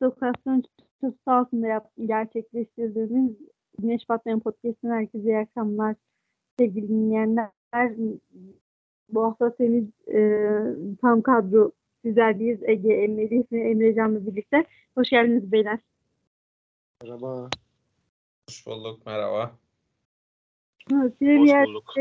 dislokasyon çatısı altında yap, gerçekleştirdiğimiz Güneş Batmayan Podcast'ın herkese iyi akşamlar sevgili dinleyenler. Bu hafta temiz e, tam kadro sizlerleyiz. Ege, Emre ve Emrecan'la birlikte. Hoş geldiniz beyler. Merhaba. Hoş bulduk, merhaba. Premier, Hoş bulduk.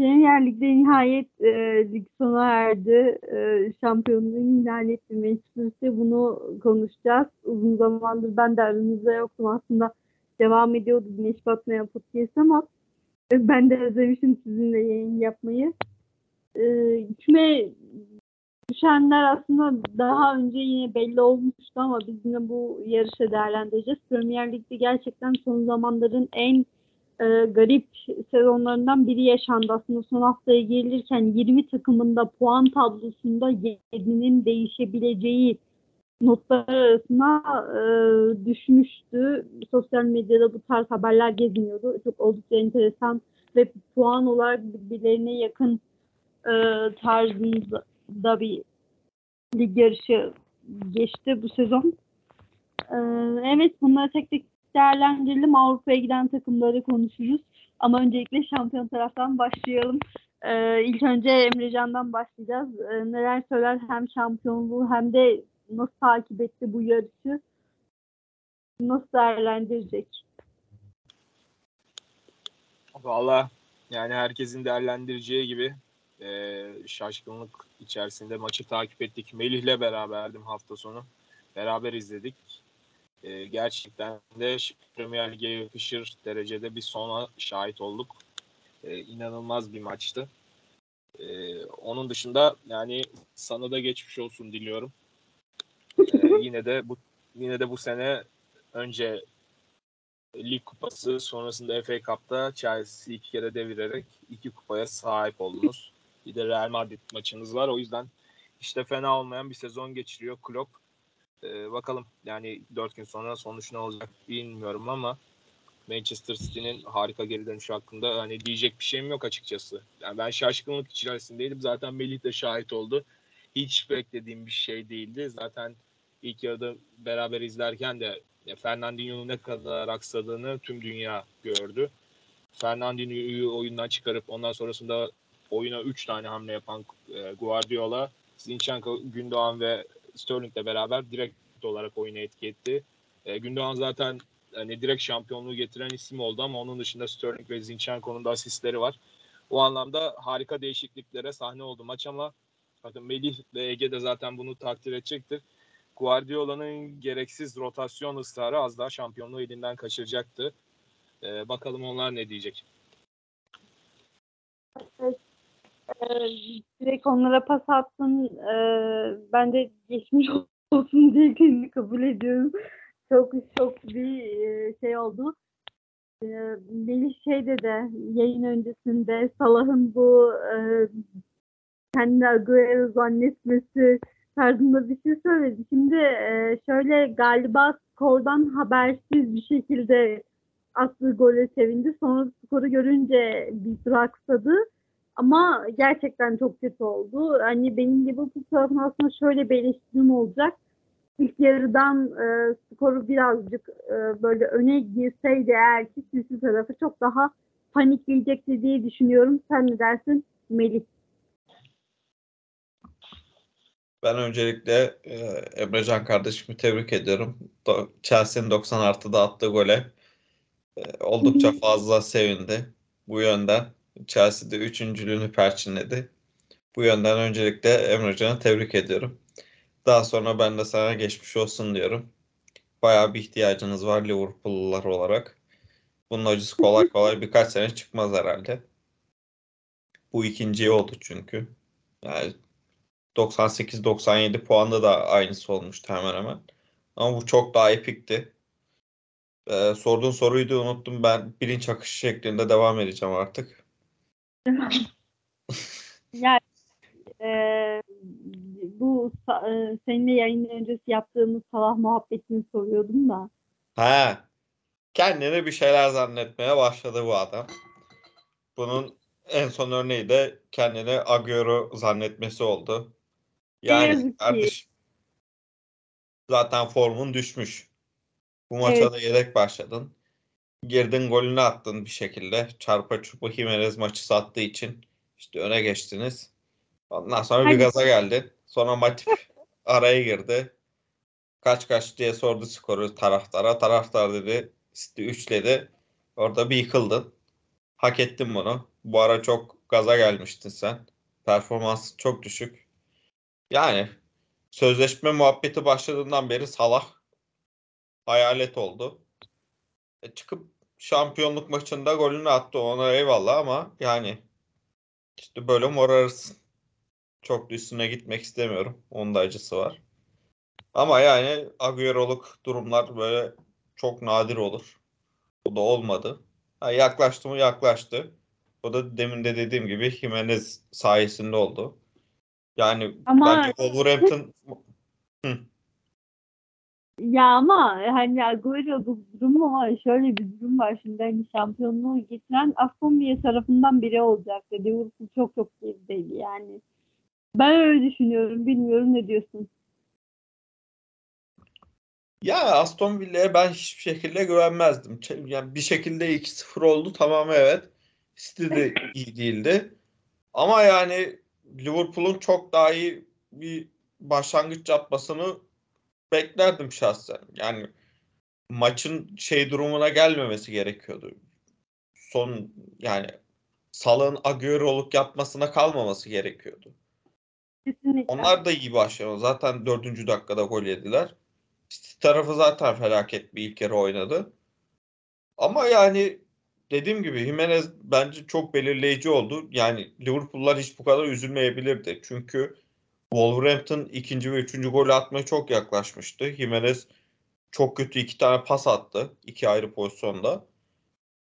Premier Lig'de nihayet e, lig sona erdi. E, şampiyonluğunu ilan etti Manchester. Bunu konuşacağız. Uzun zamandır ben de aranızda yoktum. Aslında devam ediyordu Güneş Batmayan Podcast ama e, ben de özlemişim sizinle yayın yapmayı. E, küme düşenler aslında daha önce yine belli olmuştu ama biz yine bu yarışı değerlendireceğiz. Premier Lig'de gerçekten son zamanların en e, garip sezonlarından biri yaşandı. Aslında son haftaya gelirken 20 takımında puan tablosunda yerinin değişebileceği notlar arasına e, düşmüştü. Sosyal medyada bu tarz haberler geziniyordu. Çok oldukça enteresan ve puan olarak birbirlerine yakın e, tarzında bir lig yarışı geçti bu sezon. E, evet bunları tek tek değerlendirelim. Avrupa'ya giden takımları konuşuruz. Ama öncelikle şampiyon taraftan başlayalım. Ee, ilk önce Emrecan'dan başlayacağız. Ee, neler söyler hem şampiyonluğu hem de nasıl takip etti bu yarışı? Nasıl değerlendirecek? Valla yani herkesin değerlendireceği gibi e, şaşkınlık içerisinde maçı takip ettik. Melih'le beraberdim hafta sonu. Beraber izledik. E, gerçekten de Premier Lig'e yakışır derecede bir sona şahit olduk. E, inanılmaz bir maçtı. E, onun dışında yani sana da geçmiş olsun diliyorum. E, yine de bu yine de bu sene önce Lig Kupası sonrasında FA Cup'ta Chelsea iki kere devirerek iki kupaya sahip oldunuz. Bir de Real Madrid maçınız var. O yüzden işte fena olmayan bir sezon geçiriyor Klopp. Ee, bakalım yani dört gün sonra sonuç ne olacak bilmiyorum ama Manchester City'nin harika geri dönüşü hakkında hani diyecek bir şeyim yok açıkçası. Yani ben şaşkınlık içerisindeydim. Zaten Melih de şahit oldu. Hiç beklediğim bir şey değildi. Zaten ilk yarıda beraber izlerken de Fernandinho'nun ne kadar aksadığını tüm dünya gördü. Fernandinho'yu oyundan çıkarıp ondan sonrasında oyuna 3 tane hamle yapan e, Guardiola, Zinchenko, Gündoğan ve Sterling'le beraber direkt olarak oyunu etki etti. E, Gündoğan zaten hani direkt şampiyonluğu getiren isim oldu ama onun dışında Sterling ve Zinchenko'nun da asistleri var. O anlamda harika değişikliklere sahne oldu maç ama bakın Melih ve Ege de zaten bunu takdir edecektir. Guardiola'nın gereksiz rotasyon ısrarı az daha şampiyonluğu elinden kaçıracaktı. Ee, bakalım onlar ne diyecek. Ee, direkt onlara pas attın. Ee, ben de geçmiş olsun diye kendimi kabul ediyorum. Çok çok bir e, şey oldu. Ee, Melih şeyde de yayın öncesinde Salah'ın bu e, kendi Agüero zannetmesi tarzında bir şey söyledi. Şimdi e, şöyle galiba skordan habersiz bir şekilde attığı gole sevindi. Sonra skoru görünce bir duraksadı. Ama gerçekten çok kötü oldu. Hani benim Liverpool tarafına aslında şöyle bir eleştirim olacak. İlk yarıdan e, skoru birazcık e, böyle öne girseydi eğer ki City tarafı çok daha panikleyecekti diye düşünüyorum. Sen ne dersin Melih? Ben öncelikle e, Emrecan kardeşimi tebrik ediyorum. Do- Chelsea'nin 90 artıda attığı gole e, oldukça fazla sevindi. Bu yönden Chelsea'de üçüncülüğünü perçinledi. Bu yönden öncelikle Emrecan'ı tebrik ediyorum. Daha sonra ben de sana geçmiş olsun diyorum. Bayağı bir ihtiyacınız var Liverpool'lular olarak. Bunun acısı kolay kolay birkaç sene çıkmaz herhalde. Bu ikinciyi oldu çünkü. Yani 98-97 puanda da aynısı olmuştu hemen hemen. Ama bu çok daha epikti. Ee, sorduğun soruyu da unuttum. Ben bilinç akışı şeklinde devam edeceğim artık. yani e, bu e, seninle yayın öncesi yaptığımız Salah muhabbetini soruyordum da. Ha, kendini bir şeyler zannetmeye başladı bu adam. Bunun en son örneği de kendini Agüero zannetmesi oldu. Yani kardeş Zaten formun düşmüş. Bu maça Evet. da yedek başladın. Girdin golünü attın bir şekilde. Çarpa çupa Jimenez maçı sattığı için işte öne geçtiniz. Ondan sonra bir Hadi. gaza geldi. Sonra Matip araya girdi. Kaç kaç diye sordu skoru taraftara. Taraftar dedi City üçledi. Orada bir yıkıldın. Hak ettin bunu. Bu ara çok gaza gelmiştin sen. Performans çok düşük. Yani sözleşme muhabbeti başladığından beri Salah hayalet oldu. E çıkıp şampiyonluk maçında golünü attı ona eyvallah ama yani işte böyle morarırsın. Çok da üstüne gitmek istemiyorum. Onun da acısı var. Ama yani Agüero'luk durumlar böyle çok nadir olur. Bu da olmadı. Ha, yaklaştı mı yaklaştı. O da demin de dediğim gibi Jimenez sayesinde oldu. Yani Ama- bence Wolverhampton Ya ama hani Agüero durumu ama şöyle bir durum var şimdi hani şampiyonluğu getiren Aston Villa tarafından biri olacaktı. Liverpool çok çok gerideydi yani. Ben öyle düşünüyorum. Bilmiyorum ne diyorsun? Ya Aston Villa'ya ben hiçbir şekilde güvenmezdim. Yani bir şekilde 2-0 oldu tamam evet. City de iyi değildi. Ama yani Liverpool'un çok daha iyi bir başlangıç yapmasını beklerdim şahsen. Yani maçın şey durumuna gelmemesi gerekiyordu. Son yani Salah'ın Agüero'luk yapmasına kalmaması gerekiyordu. Kesinlikle. Onlar da iyi başlıyor. Zaten dördüncü dakikada gol yediler. City tarafı zaten felaket bir ilk yarı oynadı. Ama yani dediğim gibi Jimenez bence çok belirleyici oldu. Yani Liverpool'lar hiç bu kadar üzülmeyebilirdi. Çünkü Wolverhampton ikinci ve üçüncü golü atmaya çok yaklaşmıştı. Jimenez çok kötü iki tane pas attı. iki ayrı pozisyonda.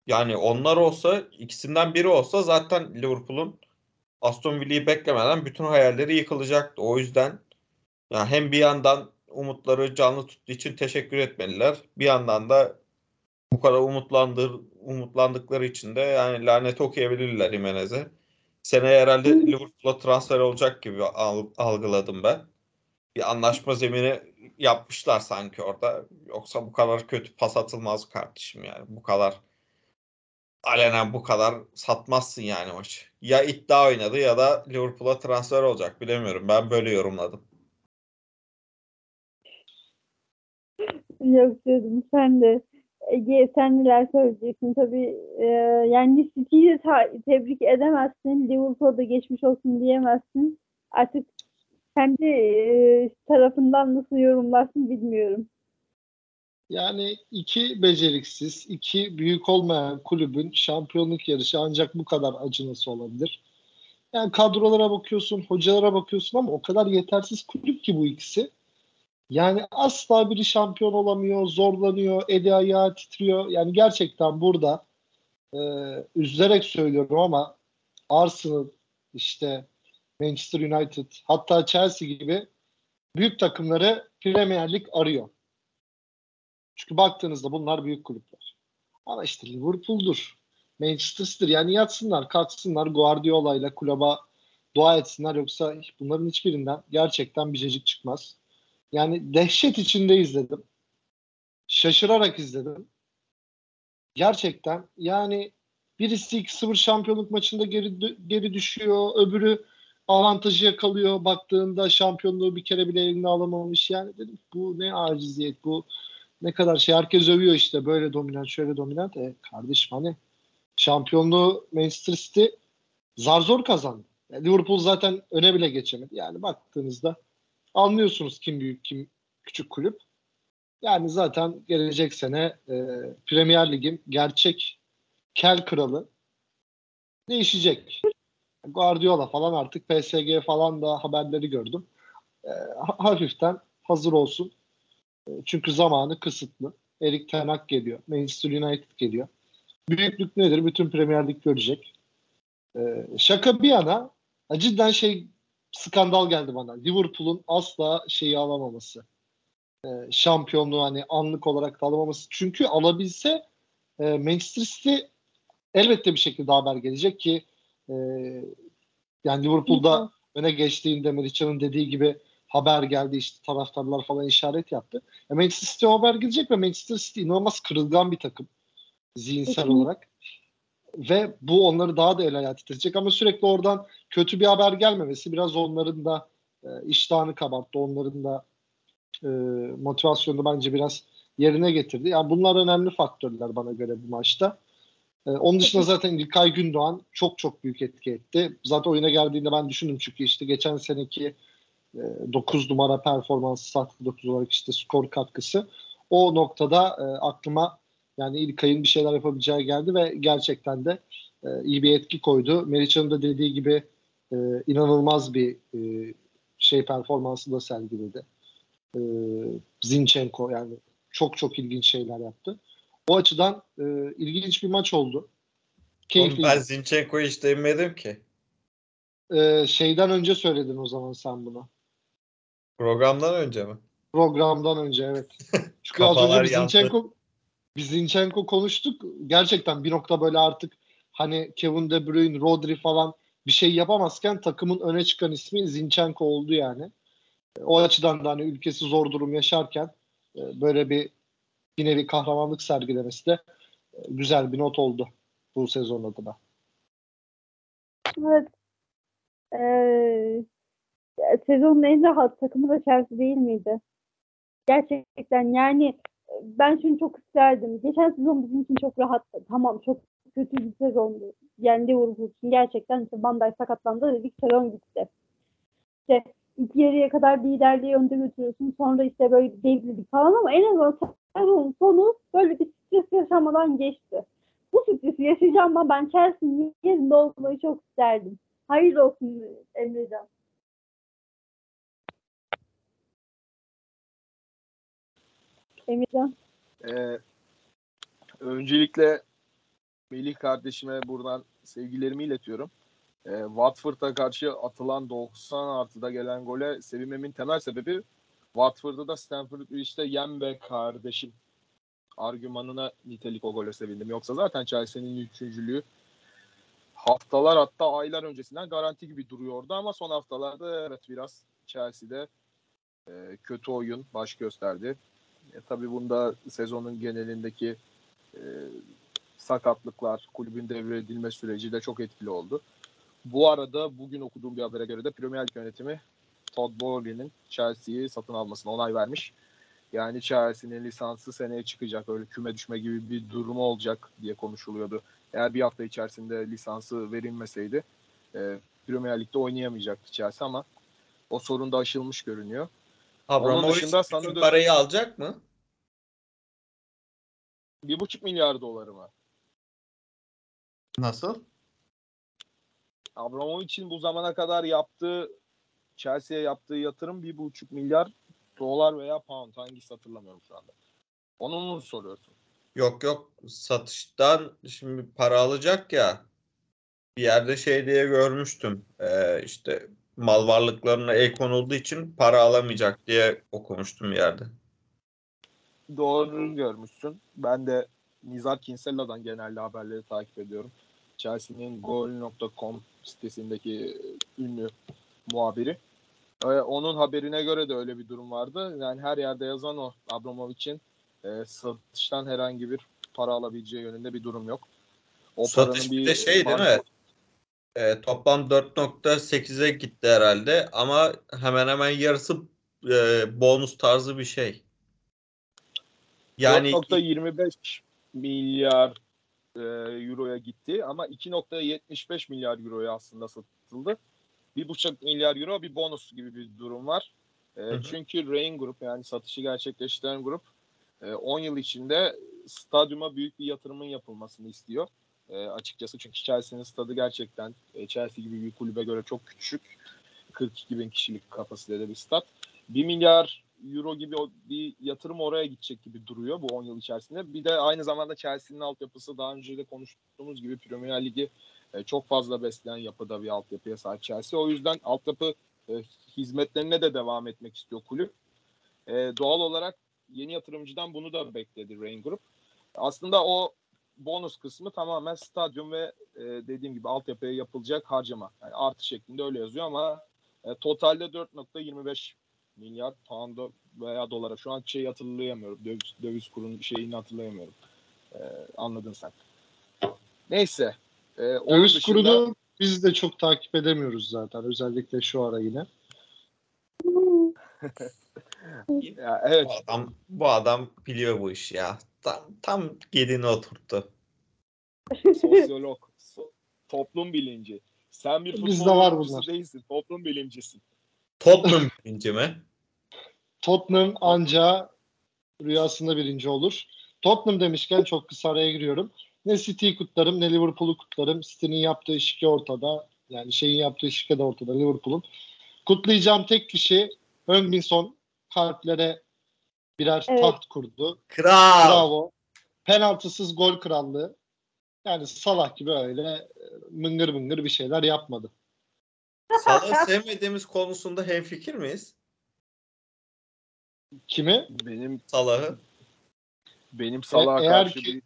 Yani onlar olsa ikisinden biri olsa zaten Liverpool'un Aston Villa'yı beklemeden bütün hayalleri yıkılacaktı. O yüzden yani hem bir yandan umutları canlı tuttuğu için teşekkür etmeliler. Bir yandan da bu kadar umutlandır, umutlandıkları için de yani lanet okuyabilirler Jimenez'e. Seneye herhalde Liverpool'a transfer olacak gibi al- algıladım ben. Bir anlaşma zemini yapmışlar sanki orada. Yoksa bu kadar kötü pas atılmaz kardeşim yani. Bu kadar alenen bu kadar satmazsın yani maçı. Ya iddia oynadı ya da Liverpool'a transfer olacak bilemiyorum. Ben böyle yorumladım. Yok dedim sen de. Ege sen neler söyleyeceksin tabii e, yani City'yi de tebrik edemezsin. Liverpool'a da geçmiş olsun diyemezsin. Artık kendi e, tarafından nasıl yorumlarsın bilmiyorum. Yani iki beceriksiz, iki büyük olmayan kulübün şampiyonluk yarışı ancak bu kadar acınası olabilir. Yani kadrolara bakıyorsun, hocalara bakıyorsun ama o kadar yetersiz kulüp ki bu ikisi. Yani asla biri şampiyon olamıyor, zorlanıyor, eli ayağı titriyor. Yani gerçekten burada e, üzülerek söylüyorum ama Arsenal, işte Manchester United, hatta Chelsea gibi büyük takımları Premier Lig arıyor. Çünkü baktığınızda bunlar büyük kulüpler. Ama işte Liverpool'dur, Manchester City'dir. Yani yatsınlar, kalksınlar Guardiola'yla kulüba dua etsinler. Yoksa bunların hiçbirinden gerçekten bir cacık çıkmaz. Yani dehşet içinde izledim. Şaşırarak izledim. Gerçekten yani birisi 2-0 şampiyonluk maçında geri, geri düşüyor. Öbürü avantajı yakalıyor. Baktığında şampiyonluğu bir kere bile eline alamamış. Yani dedim bu ne aciziyet bu ne kadar şey herkes övüyor işte böyle dominant şöyle dominant. E kardeşim hani şampiyonluğu Manchester City zar zor kazandı. Yani Liverpool zaten öne bile geçemedi. Yani baktığınızda anlıyorsunuz kim büyük kim küçük kulüp. Yani zaten gelecek sene e, Premier Lig'in gerçek kel kralı değişecek. Guardiola falan artık PSG falan da haberleri gördüm. E, hafiften hazır olsun. E, çünkü zamanı kısıtlı. Erik Ten Hag geliyor. Manchester United geliyor. Büyüklük nedir? Bütün Premier Lig görecek. E, şaka bir yana cidden şey skandal geldi bana. Liverpool'un asla şeyi alamaması. E, şampiyonluğu hani anlık olarak da alamaması. Çünkü alabilse e, Manchester City elbette bir şekilde haber gelecek ki e, yani Liverpool'da öne geçtiğinde Meriçan'ın dediği gibi haber geldi işte taraftarlar falan işaret yaptı. Ya Manchester City haber gelecek ve Manchester City inanılmaz kırılgan bir takım zihinsel Kesinlikle. olarak. Ve bu onları daha da el ayağa titrecek ama sürekli oradan kötü bir haber gelmemesi biraz onların da e, iştahını kabarttı. Onların da e, motivasyonunu bence biraz yerine getirdi. Yani bunlar önemli faktörler bana göre bu maçta. E, onun dışında zaten İlkay Gündoğan çok çok büyük etki etti. Zaten oyuna geldiğinde ben düşündüm çünkü işte geçen seneki 9 numara performansı sattı 9 olarak işte skor katkısı. O noktada e, aklıma yani İlkay'ın bir şeyler yapabileceği geldi ve gerçekten de e, iyi bir etki koydu. Meriç'in de dediği gibi e, inanılmaz bir e, şey performansı da sergiledi. E, Zinchenko yani çok çok ilginç şeyler yaptı. O açıdan e, ilginç bir maç oldu. Oğlum Keyifli. ben Zinchenko'yu hiç değinmedim ki. E, şeyden önce söyledin o zaman sen bunu. Programdan önce mi? Programdan önce evet. Çünkü az önce yandı. Zinchenko, biz Zinchenko konuştuk. Gerçekten bir nokta böyle artık hani Kevin De Bruyne, Rodri falan bir şey yapamazken takımın öne çıkan ismi Zinchenko oldu yani. O açıdan da hani ülkesi zor durum yaşarken e, böyle bir bir nevi kahramanlık sergilemesi de e, güzel bir not oldu bu sezon adına. Evet. Ee, sezonun en rahat takımı da Chelsea değil miydi? Gerçekten yani e, ben şunu çok isterdim. Geçen sezon bizim için çok rahattı. Tamam çok kötü bir sezondu. Yani Liverpool için gerçekten işte Dijk sakatlandı dedik sezon gitti. İşte iki yarıya kadar liderliği önde götürüyorsun. Sonra işte böyle devrilik falan ama en azından sezonun sonu böyle bir stres yaşamadan geçti. Bu stresi yaşayacağım ama ben Chelsea'nin yerinde olmayı çok isterdim. Hayırlı olsun Emrecan. Emrecan. Ee, öncelikle Melih kardeşime buradan sevgilerimi iletiyorum. Ee, Watford'a karşı atılan 90 artıda gelen gole sevinmemin temel sebebi Watford'da da Stamford Bridge'de yem kardeşim argümanına nitelik o gole sevindim. Yoksa zaten Chelsea'nin üçüncülüğü haftalar hatta aylar öncesinden garanti gibi duruyordu ama son haftalarda evet biraz Chelsea'de e, kötü oyun baş gösterdi. E, tabii bunda sezonun genelindeki e, sakatlıklar, kulübün devredilme süreci de çok etkili oldu. Bu arada bugün okuduğum bir habere göre de Premier Lig yönetimi Todd Bowley'nin Chelsea'yi satın almasına onay vermiş. Yani Chelsea'nin lisansı seneye çıkacak. Öyle küme düşme gibi bir durumu olacak diye konuşuluyordu. Eğer bir hafta içerisinde lisansı verilmeseydi e, Premier Lig'de oynayamayacaktı Chelsea ama o sorun da aşılmış görünüyor. Abramovich dışında bütün parayı alacak mı? Bir buçuk milyar doları mı? Nasıl? Abramovich'in bu zamana kadar yaptığı Chelsea'ye yaptığı yatırım bir buçuk milyar dolar veya pound hangisi hatırlamıyorum şu anda. Onu mu soruyorsun? Yok yok satıştan şimdi para alacak ya bir yerde şey diye görmüştüm Ee, işte mal varlıklarına el konulduğu için para alamayacak diye okumuştum bir yerde. Doğru görmüşsün. Ben de Nizar Kinsella'dan genelde haberleri takip ediyorum. Chelsea'nin goal.com sitesindeki ünlü muhabiri. Ee, onun haberine göre de öyle bir durum vardı. Yani her yerde yazan o. Abramovich'in e, satıştan herhangi bir para alabileceği yönünde bir durum yok. O Satış bir de şey değil mi? Ee, toplam 4.8'e gitti herhalde ama hemen hemen yarısı e, bonus tarzı bir şey. Yani 4.25 milyar e, euroya gitti ama 2.75 milyar euroya aslında satıldı. 1.5 milyar euro bir bonus gibi bir durum var. E, hı. Çünkü Rain Group yani satışı gerçekleştiren grup e, 10 yıl içinde stadyuma büyük bir yatırımın yapılmasını istiyor. E, açıkçası çünkü Chelsea'nin stadı gerçekten e, Chelsea gibi bir kulübe göre çok küçük. 42 bin kişilik kapasitede bir stat. 1 milyar euro gibi bir yatırım oraya gidecek gibi duruyor bu 10 yıl içerisinde. Bir de aynı zamanda Chelsea'nin altyapısı daha önce de konuştuğumuz gibi Premier Ligi e, çok fazla besleyen yapıda bir altyapıya sahip Chelsea. O yüzden altyapı e, hizmetlerine de devam etmek istiyor kulüp. E, doğal olarak yeni yatırımcıdan bunu da bekledi Rain Group. Aslında o bonus kısmı tamamen stadyum ve e, dediğim gibi altyapıya yapılacak harcama. Yani artı şeklinde öyle yazıyor ama e, totalde 4.25 milyar pound'a veya dolara. Şu an şey hatırlayamıyorum. Döviz, döviz kurun şeyini hatırlayamıyorum. Ee, anladın sen. Neyse. Onun Döviz dışında- kurunu biz de çok takip edemiyoruz zaten. Özellikle şu ara yine. Ya, evet. Bu adam, bu adam biliyor bu işi ya. Tam, tam yerine oturttu. Sosyolog. so- toplum bilinci. Sen bir Bizde futbol var değilsin. Toplum bilimcisin. Tottenham birinci mi? Tottenham anca rüyasında birinci olur. Tottenham demişken çok kısa araya giriyorum. Ne City'yi kutlarım ne Liverpool'u kutlarım. City'nin yaptığı şike ortada. Yani şeyin yaptığı şike de ortada Liverpool'un. Kutlayacağım tek kişi Heung-min Son kalplere birer Evet. taht kurdu. Kral. Bravo. Penaltısız gol krallığı. Yani Salah gibi öyle e, mıngır mıngır bir şeyler yapmadı. Salah'ı sevmediğimiz konusunda hemfikir miyiz? Kimi? Benim Salah'ı. benim Salah'a E, karşı ki- bir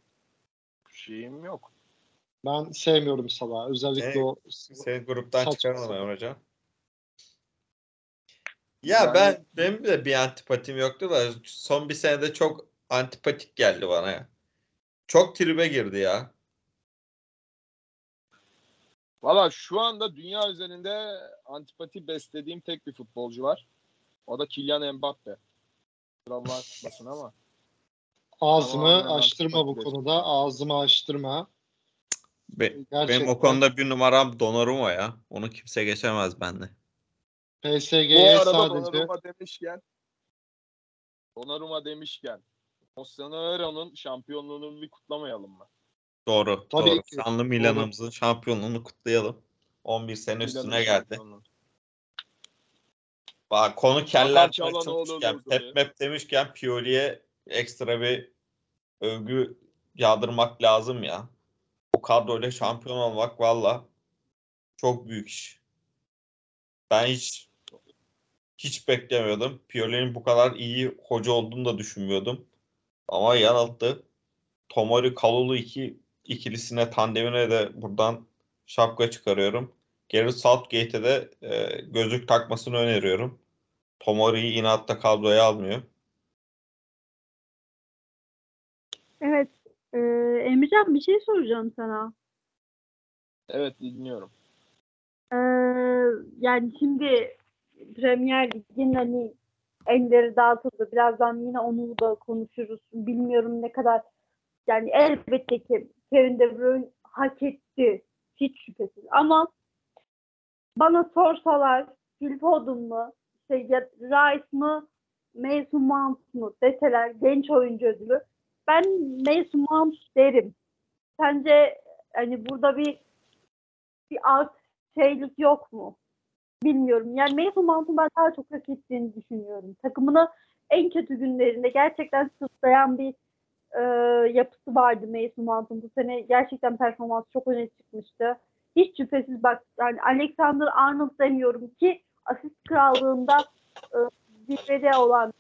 şeyim yok. Ben sevmiyorum Salah'ı. Özellikle Evet. o Seni gruptan çıkaralım. Emrecan. Ya Yani- ben benim de bir antipatim yoktu da son bir senede çok antipatik geldi bana ya. Çok tribe girdi ya. Valla şu anda dünya üzerinde antipati beslediğim tek bir futbolcu var. O da Kylian Mbappe. Kusura bakmasın ama. ağzımı Tamamen açtırma bu konuda. Ağzımı açtırma. Be- Gerçekten benim o konuda bir numaram Donnarumma ya. Onu kimse geçemez bende. Bu PSG'ye arada sadece Donnarumma demişken Donnarumma demişken Rossoneri'nin şampiyonluğunu bir kutlamayalım mı? Doğru. Tabii doğru. ki. Sanlı Milan'ımızın şampiyonluğunu kutlayalım. 11 sene üstüne Milan'ın geldi. Bak konu kelle Hakan açmak Çalhanoğlu demişken, olurdu Pep. Mep demişken Pioli'ye ekstra bir övgü yağdırmak lazım ya. O kadroyla şampiyon olmak valla çok büyük iş. Ben hiç hiç beklemiyordum. Pioli'nin bu kadar iyi hoca olduğunu da düşünmüyordum. Ama yanılttı. Tomori Kalulu iki ikilisine tandemine de buradan şapka çıkarıyorum. Gareth Southgate'e de e, gözlük takmasını öneriyorum. Tomori'yi inatla kadroya almıyor. Evet. Ee, Emrecan bir şey soracağım sana. Evet dinliyorum. Ee, yani şimdi Premier Lig'in hani enleri dağıtıldı. Birazdan yine onu da konuşuruz. Bilmiyorum ne kadar yani elbette ki Kevin De Bruyne hak etti. Hiç şüphesiz. Ama bana sorsalar Foden mı, işte ya Rice mı, Mason Mount mu deseler genç oyuncu ödülü ben Mason Mount derim. Sence hani burada bir bir alt şeylik yok mu? Bilmiyorum. Yani Mason Mount'un ben daha çok hak ettiğini düşünüyorum. Takımını en kötü günlerinde gerçekten sırtlayan bir e, yapısı vardı Mason Mount'un. Bu sene gerçekten performans çok öne çıkmıştı. Hiç şüphesiz bak yani Alexander Arnold demiyorum ki asist krallığında e, zirvede olan.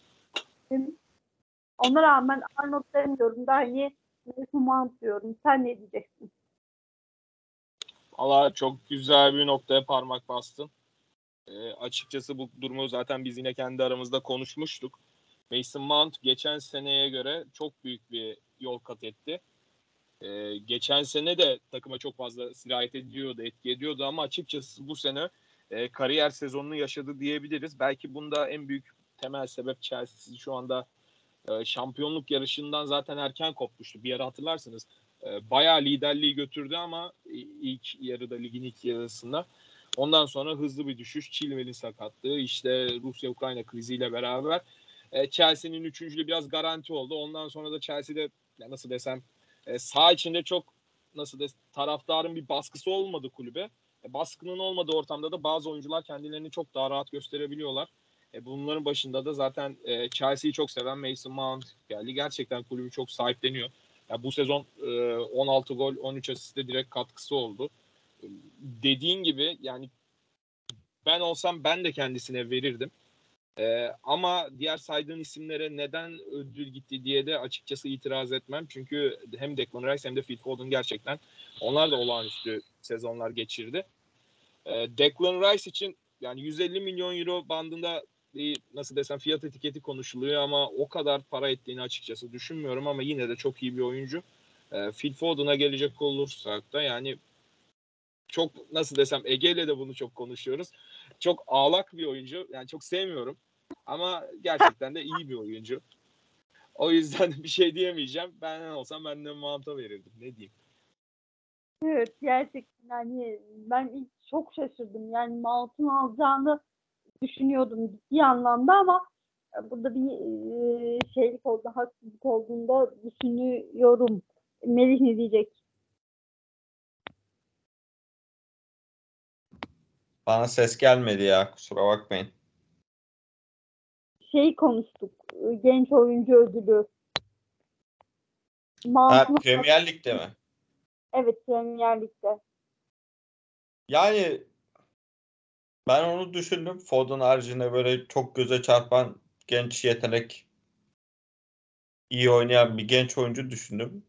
Ona rağmen Arnold demiyorum da hani Mason Mount diyorum. Sen ne diyeceksin? Valla çok güzel bir noktaya parmak bastın. Ee, açıkçası bu durumu zaten biz yine kendi aramızda konuşmuştuk. Mason Mount geçen seneye göre çok büyük bir yol kat etti. Ee, geçen sene de takıma çok fazla sirayet ediyordu, etki ediyordu ama açıkçası bu sene e, kariyer sezonunu yaşadı diyebiliriz. Belki bunda en büyük temel sebep Chelsea şu anda e, şampiyonluk yarışından zaten erken kopmuştu. Bir ara hatırlarsınız e, bayağı liderliği götürdü ama ilk yarıda ligin ilk yarısında ondan sonra hızlı bir düşüş Chilwell'in sakatlığı işte Rusya-Ukrayna kriziyle beraber e, Chelsea'nin üçüncülüğü biraz garanti oldu. Ondan sonra da Chelsea'de ya nasıl desem e, sağ içinde çok nasıl des taraftarın bir baskısı olmadı kulübe. E, baskının olmadığı ortamda da bazı oyuncular kendilerini çok daha rahat gösterebiliyorlar. E, bunların başında da zaten e, Chelsea'yi çok seven Mason Mount geldi. Gerçekten kulübü çok sahipleniyor. Ya bu sezon e, 16 gol, 13 asiste direkt katkısı oldu. Dediğin gibi yani ben olsam ben de kendisine verirdim. E, ama diğer saydığın isimlere neden ödül gitti diye de açıkçası itiraz etmem. Çünkü hem Declan Rice hem de Phil Foden gerçekten onlar da olağanüstü sezonlar geçirdi. E, Declan Rice için yani 150 milyon euro bandında nasıl desem fiyat etiketi konuşuluyor ama o kadar para ettiğini açıkçası düşünmüyorum ama yine de çok iyi bir oyuncu. E, Phil Foden'a gelecek olursak da yani çok nasıl desem Ege ile de bunu çok konuşuyoruz. Çok ağlak bir oyuncu. Yani çok sevmiyorum. Ama gerçekten de iyi bir oyuncu. O yüzden bir şey diyemeyeceğim. Ben olsam ben de Mount'a verirdim. Ne diyeyim? Evet gerçekten hani ben ilk çok şaşırdım. Yani Mount'un alacağını düşünüyordum ciddi anlamda ama burada bir şeylik oldu, haksızlık olduğunda düşünüyorum. Melih ne diyecek? Bana ses gelmedi ya kusura bakmayın. Şey konuştuk, e, genç oyuncu ödülü. Ha, Mount'un Premier Lig'de mi? evet Premier Lig'de. Yani ben onu düşündüm. Foden haricinde böyle çok göze çarpan genç yetenek iyi oynayan bir genç oyuncu düşündüm.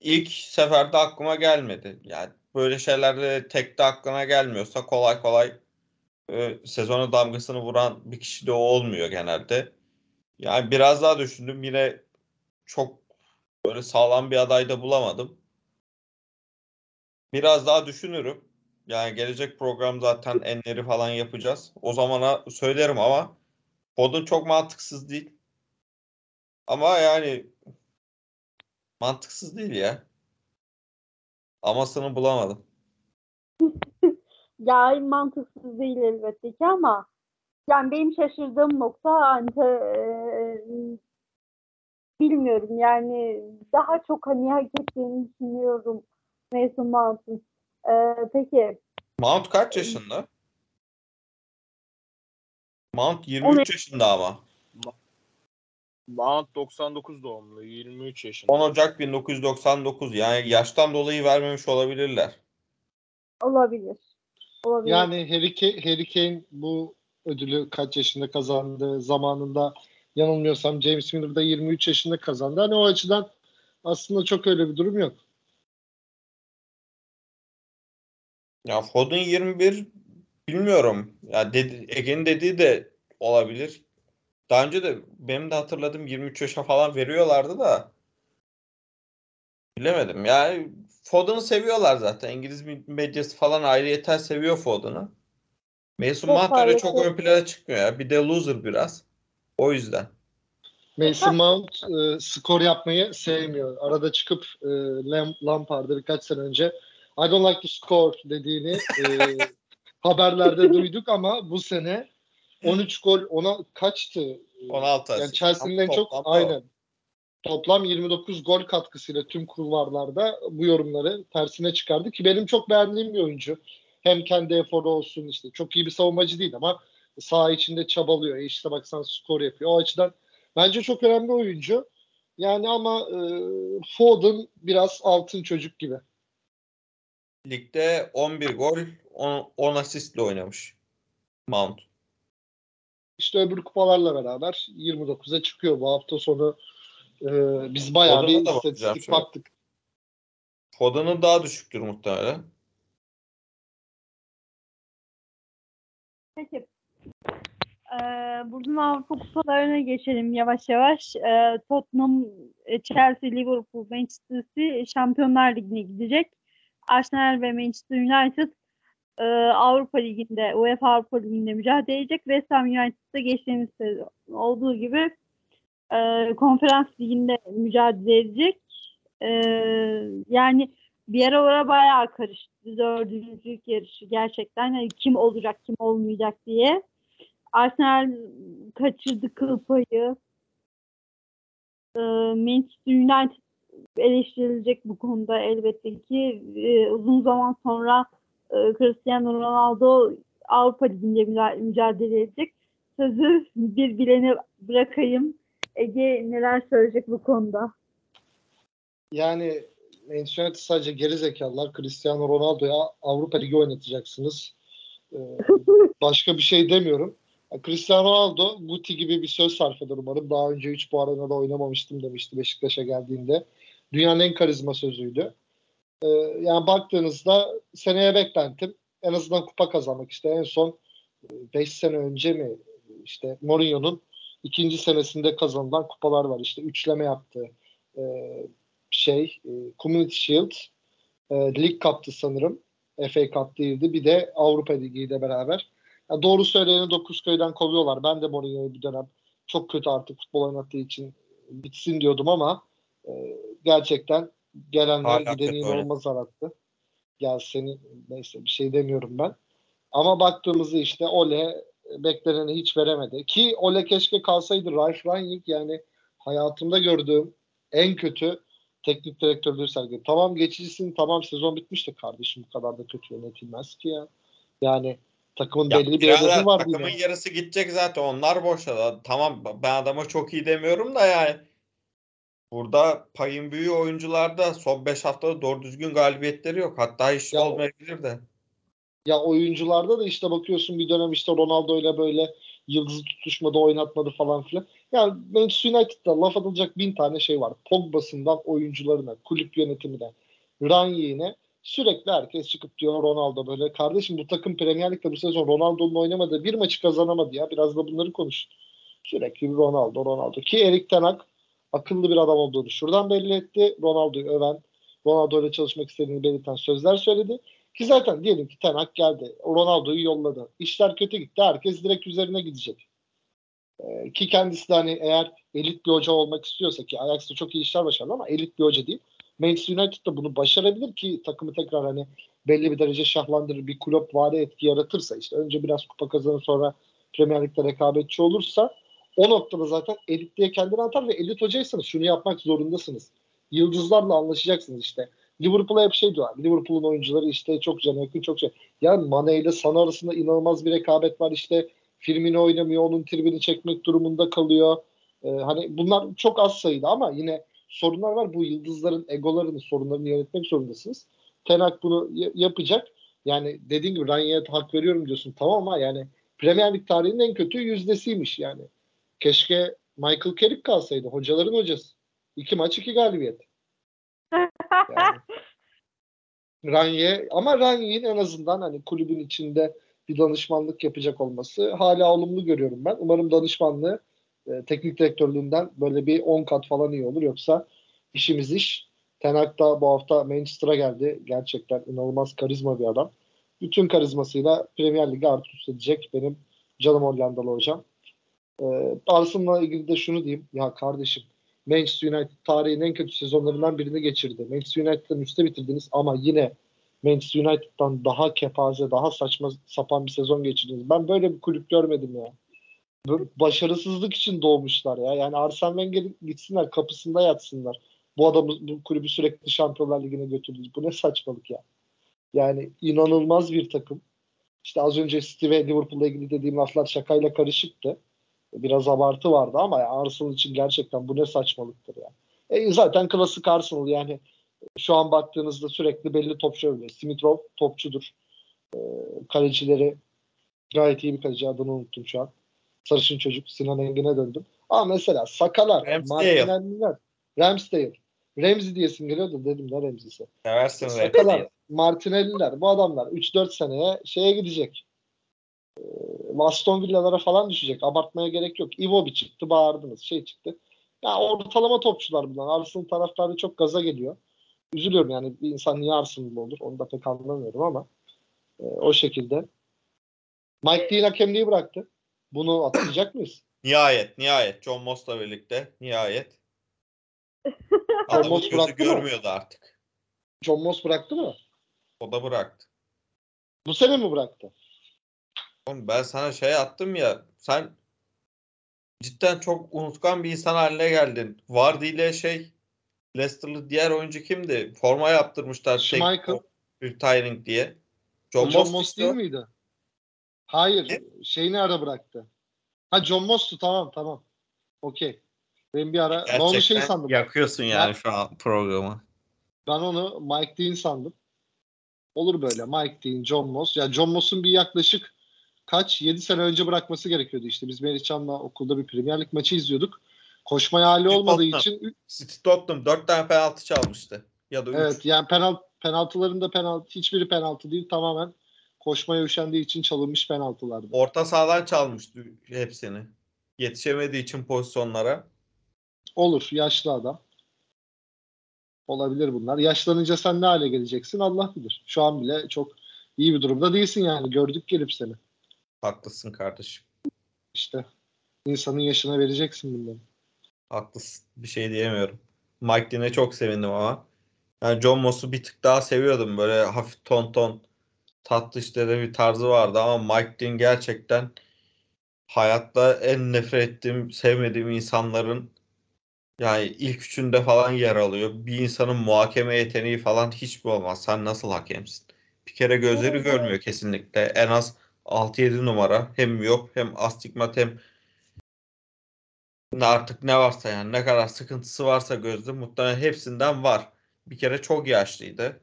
İlk seferde aklıma gelmedi. Yani böyle şeylerde tek de aklına gelmiyorsa kolay kolay e, sezona damgasını vuran bir kişi de o olmuyor genelde. Yani biraz daha düşündüm. Yine çok böyle sağlam bir aday da bulamadım. Biraz daha düşünürüm. Yani gelecek program zaten enleri falan yapacağız. O zamana söylerim ama Foden çok mantıksız değil. Ama yani mantıksız değil ya. Amasını bulamadım. Ya mantıksız değil elbette ki ama yani benim şaşırdığım nokta hani e, bilmiyorum yani daha çok hani hak ettiğini düşünüyorum Mason Mount'un. E, peki Mount kaç yaşında? Mount 23 On- yaşında ama. Mount 99 doğumlu, 23 yaşında. 10 Ocak 1999. Yani yaştan dolayı vermemiş olabilirler. olabilir. Olabilir. Yani Harry Kane, Harry Kane bu ödülü kaç yaşında kazandı zamanında yanılmıyorsam James Milner da 23 yaşında kazandı. Hani o açıdan aslında çok öyle bir durum yok. Ya Foden 21 bilmiyorum. Ya dedi, Ege'nin dediği de olabilir. Daha önce de benim de hatırladığım 23 yaşa falan veriyorlardı da bilemedim. Yani Foden'ı seviyorlar zaten. İngiliz medyası falan ayrı yeter seviyor Foden'ı. Mason Mount öyle çok ön plana çıkmıyor ya. Bir de loser biraz. O yüzden. Mason Mount e, skor yapmayı sevmiyor. Arada çıkıp e, Lam- Lampard'ı birkaç sene önce I don't like to score dediğini e, haberlerde duyduk ama bu sene 13 gol ona kaçtı? 16 Yani asist. Chelsea'nin en çok aynen. Toplam 29 gol katkısıyla tüm kulvarlarda bu yorumları tersine çıkardı ki benim çok beğendiğim bir oyuncu. Hem kendi eforu olsun işte çok iyi bir savunmacı değil ama saha içinde çabalıyor. E işte baksan skor yapıyor. O açıdan bence çok önemli oyuncu. Yani ama e, Foden biraz altın çocuk gibi. Ligde 11 gol, 10, 10 asistle oynamış. Mount. İşte öbür kupalarla beraber 29'a çıkıyor bu hafta sonu. e, biz bayağı Foden'a bir istatistik baktık. Foden'ın daha düşüktür muhtemelen. Peki. Ee, buradan Avrupa kupalarına geçelim yavaş yavaş. Ee, Tottenham, e, Chelsea, Liverpool, Manchester City Şampiyonlar Ligi'ne gidecek. Arsenal ve Manchester United e, Avrupa Ligi'nde, UEFA Avrupa Ligi'nde mücadele edecek. West Ham United'da geçtiğimiz sezon olduğu gibi e, konferans liginde mücadele edecek. E, yani bir ara oraya bayağı karıştı. Dördüncülük yarışı gerçekten. Hani kim olacak, kim olmayacak diye. Arsenal kaçırdı kıl payı. E, Manchester United eleştirilecek bu konuda elbette ki. E, uzun zaman sonra e, Cristiano Ronaldo Avrupa Ligi'nde mücadele edecek. Sözü bir bilene bırakayım. Ege neler söyleyecek bu konuda? Yani Manchester United sadece geri zekalılar. Cristiano Ronaldo'ya Avrupa Ligi oynatacaksınız. Ee, başka bir şey demiyorum. Cristiano Ronaldo Guti gibi bir söz sarf eder umarım. Daha önce hiç bu arenada oynamamıştım demişti Beşiktaş'a geldiğinde. Dünyanın en karizma sözüydü. Ee, yani baktığınızda seneye beklentim en azından kupa kazanmak. İşte en son 5 sene önce mi işte Mourinho'nun ikinci senesinde kazanılan kupalar var. İşte üçleme yaptığı e, şey e, Community Shield e, League Cup'tı sanırım. FA Cup değildi. Bir de Avrupa Ligi ile beraber. Ya doğru söyleyeni dokuz köyden kovuyorlar. Ben de Mourinho'yu bir dönem çok kötü artık futbol oynattığı için bitsin diyordum ama e, gerçekten gelenler Hala gideni kötü öyle. inanılmaz arattı. Ya seni neyse bir şey demiyorum ben. Ama baktığımızda işte Ole bekleneni hiç veremedi. Ki Ole keşke kalsaydı Ralf Rangnick yani hayatımda gördüğüm en kötü teknik direktörlüğü sergiledi. Tamam geçicisin tamam sezon bitmişti kardeşim bu kadar da kötü yönetilmez ki ya. Yani takımın Ya belli bir hedefi var takımın yine. yarısı gidecek zaten. Onlar boşta. Tamam ben adama çok iyi demiyorum da yani. Burada payın büyüğü oyuncularda son 5 haftada doğru düzgün galibiyetleri yok. Hatta hiç Ya olmayabilir de. Ya oyuncularda da işte bakıyorsun bir dönem işte Ronaldo ile böyle yıldızı tutuşmadı oynatmadı falan filan. Yani Manchester United'da laf atılacak bin tane şey var. Pogba'sından oyuncularına, kulüp yönetimine, Ranieri'ne sürekli herkes çıkıp diyor Ronaldo böyle. Kardeşim bu takım Premier Lig'de bu sezon Ronaldo'nun oynamadığı bir maçı kazanamadı ya. Biraz da bunları konuş. Sürekli bir Ronaldo, Ronaldo. Ki Erik Ten Hag akıllı bir adam olduğunu şuradan belli etti. Ronaldo'yu öven, Ronaldo ile çalışmak istediğini belirten sözler söyledi. Ki zaten diyelim ki Ten Hag geldi. Ronaldo'yu yolladı. İşler kötü gitti. Herkes direkt üzerine gidecek. Ee, ki kendisi de hani eğer elit bir hoca olmak istiyorsa ki Ajax'ta çok iyi işler başardı ama elit bir hoca değil. Manchester United da bunu başarabilir ki takımı tekrar hani belli bir derece şahlandırır bir kulüp vari etki yaratırsa işte önce biraz kupa kazanır sonra Premier Lig'de rekabetçi olursa o noktada zaten elit diye kendini atar ve elit hocaysanız şunu yapmak zorundasınız. Yıldızlarla anlaşacaksınız işte. Liverpool'a hep şey diyorlar. Liverpool'un oyuncuları işte çok cana yakın çok şey. Yani Mane ile Sana arasında inanılmaz bir rekabet var. İşte Firmino oynamıyor. Onun tribini çekmek durumunda kalıyor. Ee, hani bunlar çok az sayıda ama yine sorunlar var. Bu yıldızların egolarını, sorunlarını yönetmek zorundasınız. Ten Hag bunu yapacak. Yani dediğin gibi Ranieri'ye hak veriyorum diyorsun. Tamam ama yani Premier Lig tarihinin en kötü yüzdesiymiş yani. Keşke Michael Carrick kalsaydı. Hocaların hocası. İki maç iki galibiyet. Yani. Ranye ama Ranye'nin en azından hani kulübün içinde bir danışmanlık yapacak olması hala olumlu görüyorum ben. Umarım danışmanlığı e, teknik direktörlüğünden böyle bir 10 kat falan iyi olur. Yoksa işimiz iş. Ten Hag da bu hafta Manchester'a geldi. Gerçekten inanılmaz karizma bir adam. Bütün karizmasıyla Premier Lig'e artı üst edecek benim canım Hollandalı hocam. E, Arsenal'la ilgili de şunu diyeyim. Ya kardeşim Manchester United tarihin en kötü sezonlarından birini geçirdi. Manchester United'ın üstte bitirdiniz ama yine Manchester United'dan daha kepaze, daha saçma sapan bir sezon geçirdiniz. Ben böyle bir kulüp görmedim ya. Başarısızlık için doğmuşlar ya. Yani Arsene Wenger gitsinler kapısında yatsınlar. Bu adamı bu kulübü sürekli Şampiyonlar Ligi'ne götürdünüz. Bu ne saçmalık ya. Yani inanılmaz bir takım. İşte az önce City ve Liverpool'la ilgili dediğim laflar şakayla karışıktı. Biraz abartı vardı ama ya Arsenal için gerçekten bu ne saçmalıktır ya. E, zaten klasik Arsenal yani şu an baktığınızda sürekli belli topçu övülüyor. Simitrov topçudur. E, kalecileri gayet iyi bir kaleci adını unuttum şu an. Sarışın çocuk Sinan Engin'e döndüm. Ama mesela Sakalar. Martinelli'ler, Ramsdale. Ramsey diyesim geliyor da dedim ne. Seversin Sakalar. Martinelli'ler bu adamlar 3-4 seneye şeye gidecek. Ee, Aston Villa'lara falan düşecek. Abartmaya gerek yok. Iwobi çıktı bağırdınız. Şey çıktı. Ya ortalama topçular bunlar. Arsenal taraftarı çok gaza geliyor. Üzülüyorum yani bir insan niye Arsenal olur onu da pek anlamıyorum ama e, o şekilde. Mike Dean hakemliği bıraktı. Bunu atlayacak mıyız? Nihayet, nihayet. John Moss'la birlikte. Nihayet. Adamın Moss bıraktı mı? görmüyordu artık. John Moss bıraktı mı? O da bıraktı. Bu sene mi bıraktı? Oğlum ben sana şey attım ya. Sen cidden çok unutkan bir insan haline geldin. Vardy ile şey Leicester'lı diğer oyuncu kimdi? Forma yaptırmışlar. Schmeichel. Retiring diye. John, John, Moss, Moss değil miydi? Hayır. Ne? Şeyini ara bıraktı. Ha John Moss'tu tamam tamam. Okey. Ben bir ara ben onu şey sandım. yakıyorsun yani Ben- şu an programı. Ben onu Mike Dean sandım. Olur böyle Mike Dean, John Moss. Ya John Moss'un bir yaklaşık kaç 7 sene önce bırakması gerekiyordu işte. Biz Meriçan'la okulda bir Premier Lig maçı izliyorduk. Koşmaya hali olmadığı Tottenham. için City Tottenham 4 tane penaltı çalmıştı. Ya da 3. evet yani penaltı penaltıların da penaltı hiçbiri penaltı değil tamamen koşmaya üşendiği için çalınmış penaltılardı. Orta sahadan çalmıştı hepsini. Yetişemediği için pozisyonlara. Olur yaşlı adam. Olabilir bunlar. Yaşlanınca sen ne hale geleceksin Allah bilir. Şu an bile çok iyi bir durumda değilsin yani. Gördük gelip seni. Haklısın kardeşim. İşte insanın yaşına vereceksin bunları. Haklısın. Bir şey diyemiyorum. Mike Dean'e çok sevindim ama. Yani John Moss'u bir tık daha seviyordum. Böyle hafif ton ton tatlı işte de bir tarzı vardı ama Mike Dean gerçekten hayatta en nefret ettiğim, sevmediğim insanların yani ilk üçünde falan yer alıyor. Bir insanın muhakeme yeteneği falan hiç mi olmaz? Sen nasıl hakemsin? Bir kere gözleri Evet, görmüyor kesinlikle. En az 6-7 numara. Hem miyop hem astigmat hem artık ne varsa yani ne kadar sıkıntısı varsa gözde muhtemelen hepsinden var. Bir kere çok yaşlıydı.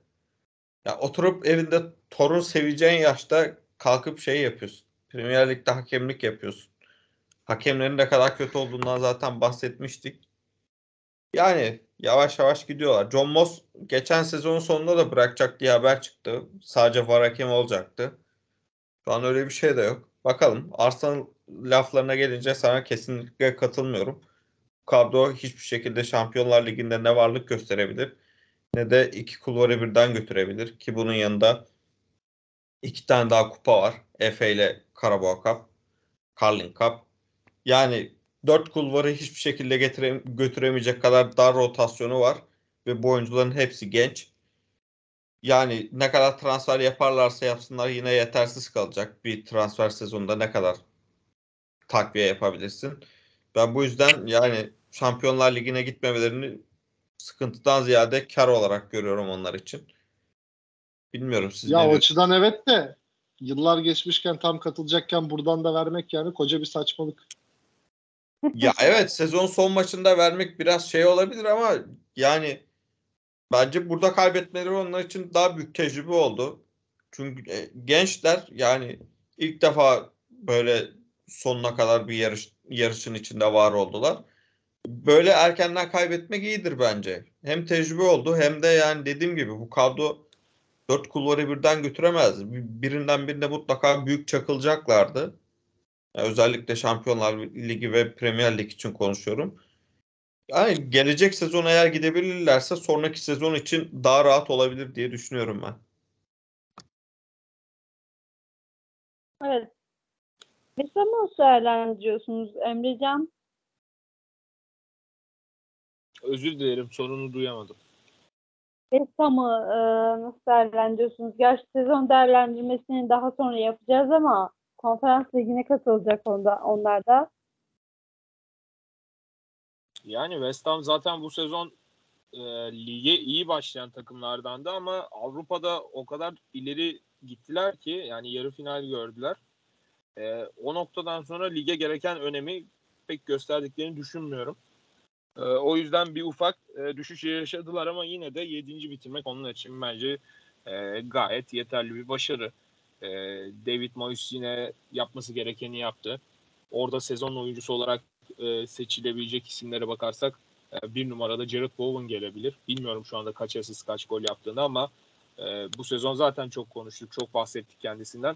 Ya oturup evinde torun seveceğin yaşta kalkıp şey yapıyorsun. Premier Lig'de hakemlik yapıyorsun. Hakemlerin ne kadar kötü olduğundan zaten bahsetmiştik. Yani yavaş yavaş gidiyorlar. John Moss geçen sezonun sonunda da bırakacak diye haber çıktı. Sadece var hakemi olacaktı. Şu an öyle bir şey de yok. Bakalım. Arsenal laflarına gelince sana kesinlikle katılmıyorum. Kadro hiçbir şekilde Şampiyonlar Ligi'nde ne varlık gösterebilir ne de iki kulvarı birden götürebilir. Ki bunun yanında iki tane daha kupa var. FA ile Carabao Cup, Carling Cup. Yani dört kulvarı hiçbir şekilde getire, götüremeyecek kadar dar rotasyonu var. Ve bu oyuncuların hepsi genç. Yani ne kadar transfer yaparlarsa yapsınlar yine yetersiz kalacak. Bir transfer sezonunda ne kadar takviye yapabilirsin. Ben bu yüzden yani Şampiyonlar Ligi'ne gitmemelerini sıkıntıdan ziyade kar olarak görüyorum onlar için. Bilmiyorum siz Ya o açıdan evet de yıllar geçmişken tam katılacakken buradan da vermek yani koca bir saçmalık. Ya evet sezon son maçında vermek biraz şey olabilir ama yani bence burada kaybetmeleri onlar için daha büyük tecrübe oldu. Çünkü e, gençler yani ilk defa böyle sonuna kadar bir yarış yarışın içinde var oldular. Böyle erkenden kaybetmek iyidir bence. Hem tecrübe oldu hem de yani dediğim gibi bu kadro dört kulvarı birden götüremez. Bir- Birinden birine mutlaka büyük çakılacaklardı. Ya özellikle Şampiyonlar Ligi ve Premier Lig için konuşuyorum. Yani gelecek sezon eğer gidebilirlerse sonraki sezon için daha rahat olabilir diye düşünüyorum ben. Evet. Mesela nasıl değerlendiriyorsunuz Emrecan? Özür dilerim sorunu duyamadım. Besam'ı e, nasıl değerlendiriyorsunuz? Gerçi sezon değerlendirmesini daha sonra yapacağız ama konferans ligine katılacak onda, onlar da. Yani West Ham zaten bu sezon e, lige iyi başlayan takımlardandı ama Avrupa'da o kadar ileri gittiler ki yani yarı final gördüler. E, o noktadan sonra lige gereken önemi pek gösterdiklerini düşünmüyorum. E, o yüzden bir ufak e, düşüş yaşadılar ama yine de 7. bitirmek onun için bence e, gayet yeterli bir başarı. E, David Moyes yine yapması gerekeni yaptı. Orada sezon oyuncusu olarak e, seçilebilecek isimlere bakarsak e, bir numarada Jared Bowen gelebilir. Bilmiyorum şu anda kaç asist kaç gol yaptığını ama e, bu sezon zaten çok konuştuk, çok bahsettik kendisinden.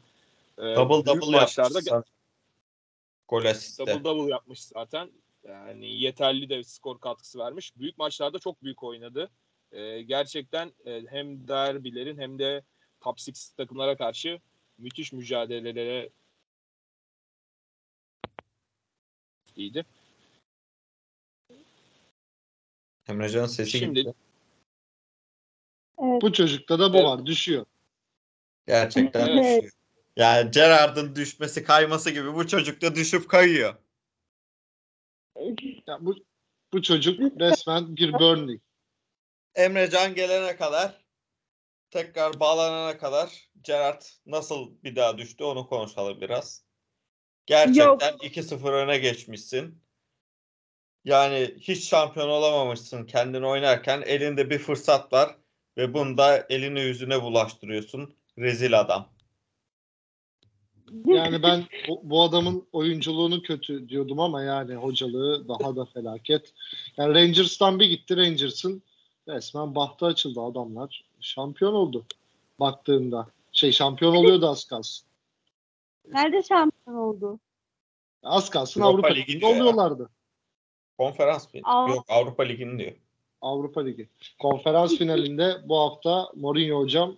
E, Double double maçlarda yaptı. Gol asiste. double double yapmış zaten. Yani yeterli de skor katkısı vermiş. Büyük maçlarda çok büyük oynadı. E, gerçekten e, hem derbilerin hem de top 6 takımlara karşı müthiş mücadelelere iyiydi. Emrecan'ın sesi Şimdi- gitti. Evet. Bu çocukta da bu Evet. var. Düşüyor. Gerçekten Evet. düşüyor. Yani Gerard'ın düşmesi kayması gibi bu çocuk da düşüp kayıyor. Ya bu bu çocuk resmen bir Burnley. Emrecan gelene kadar tekrar bağlanana kadar Gerard nasıl bir daha düştü onu konuşalım biraz. Gerçekten 2-0 öne geçmişsin. Yani hiç şampiyon olamamışsın kendini oynarken elinde bir fırsat var ve bunu da eline yüzüne bulaştırıyorsun. Rezil adam. Yani ben bu, bu adamın oyunculuğunu kötü diyordum ama yani hocalığı daha da felaket. Yani Rangers'tan bir gitti Rangers'ın resmen bahtı açıldı adamlar. Şampiyon oldu baktığında. Şey şampiyon oluyordu az kalsın. Nerede şampiyon oldu? Az kalsın Avrupa Avrupa, Ligi'nde oluyorlardı. Konferans mı? Av- Yok Avrupa Ligi'ni diyor. Avrupa Ligi. Konferans finalinde bu hafta Mourinho hocam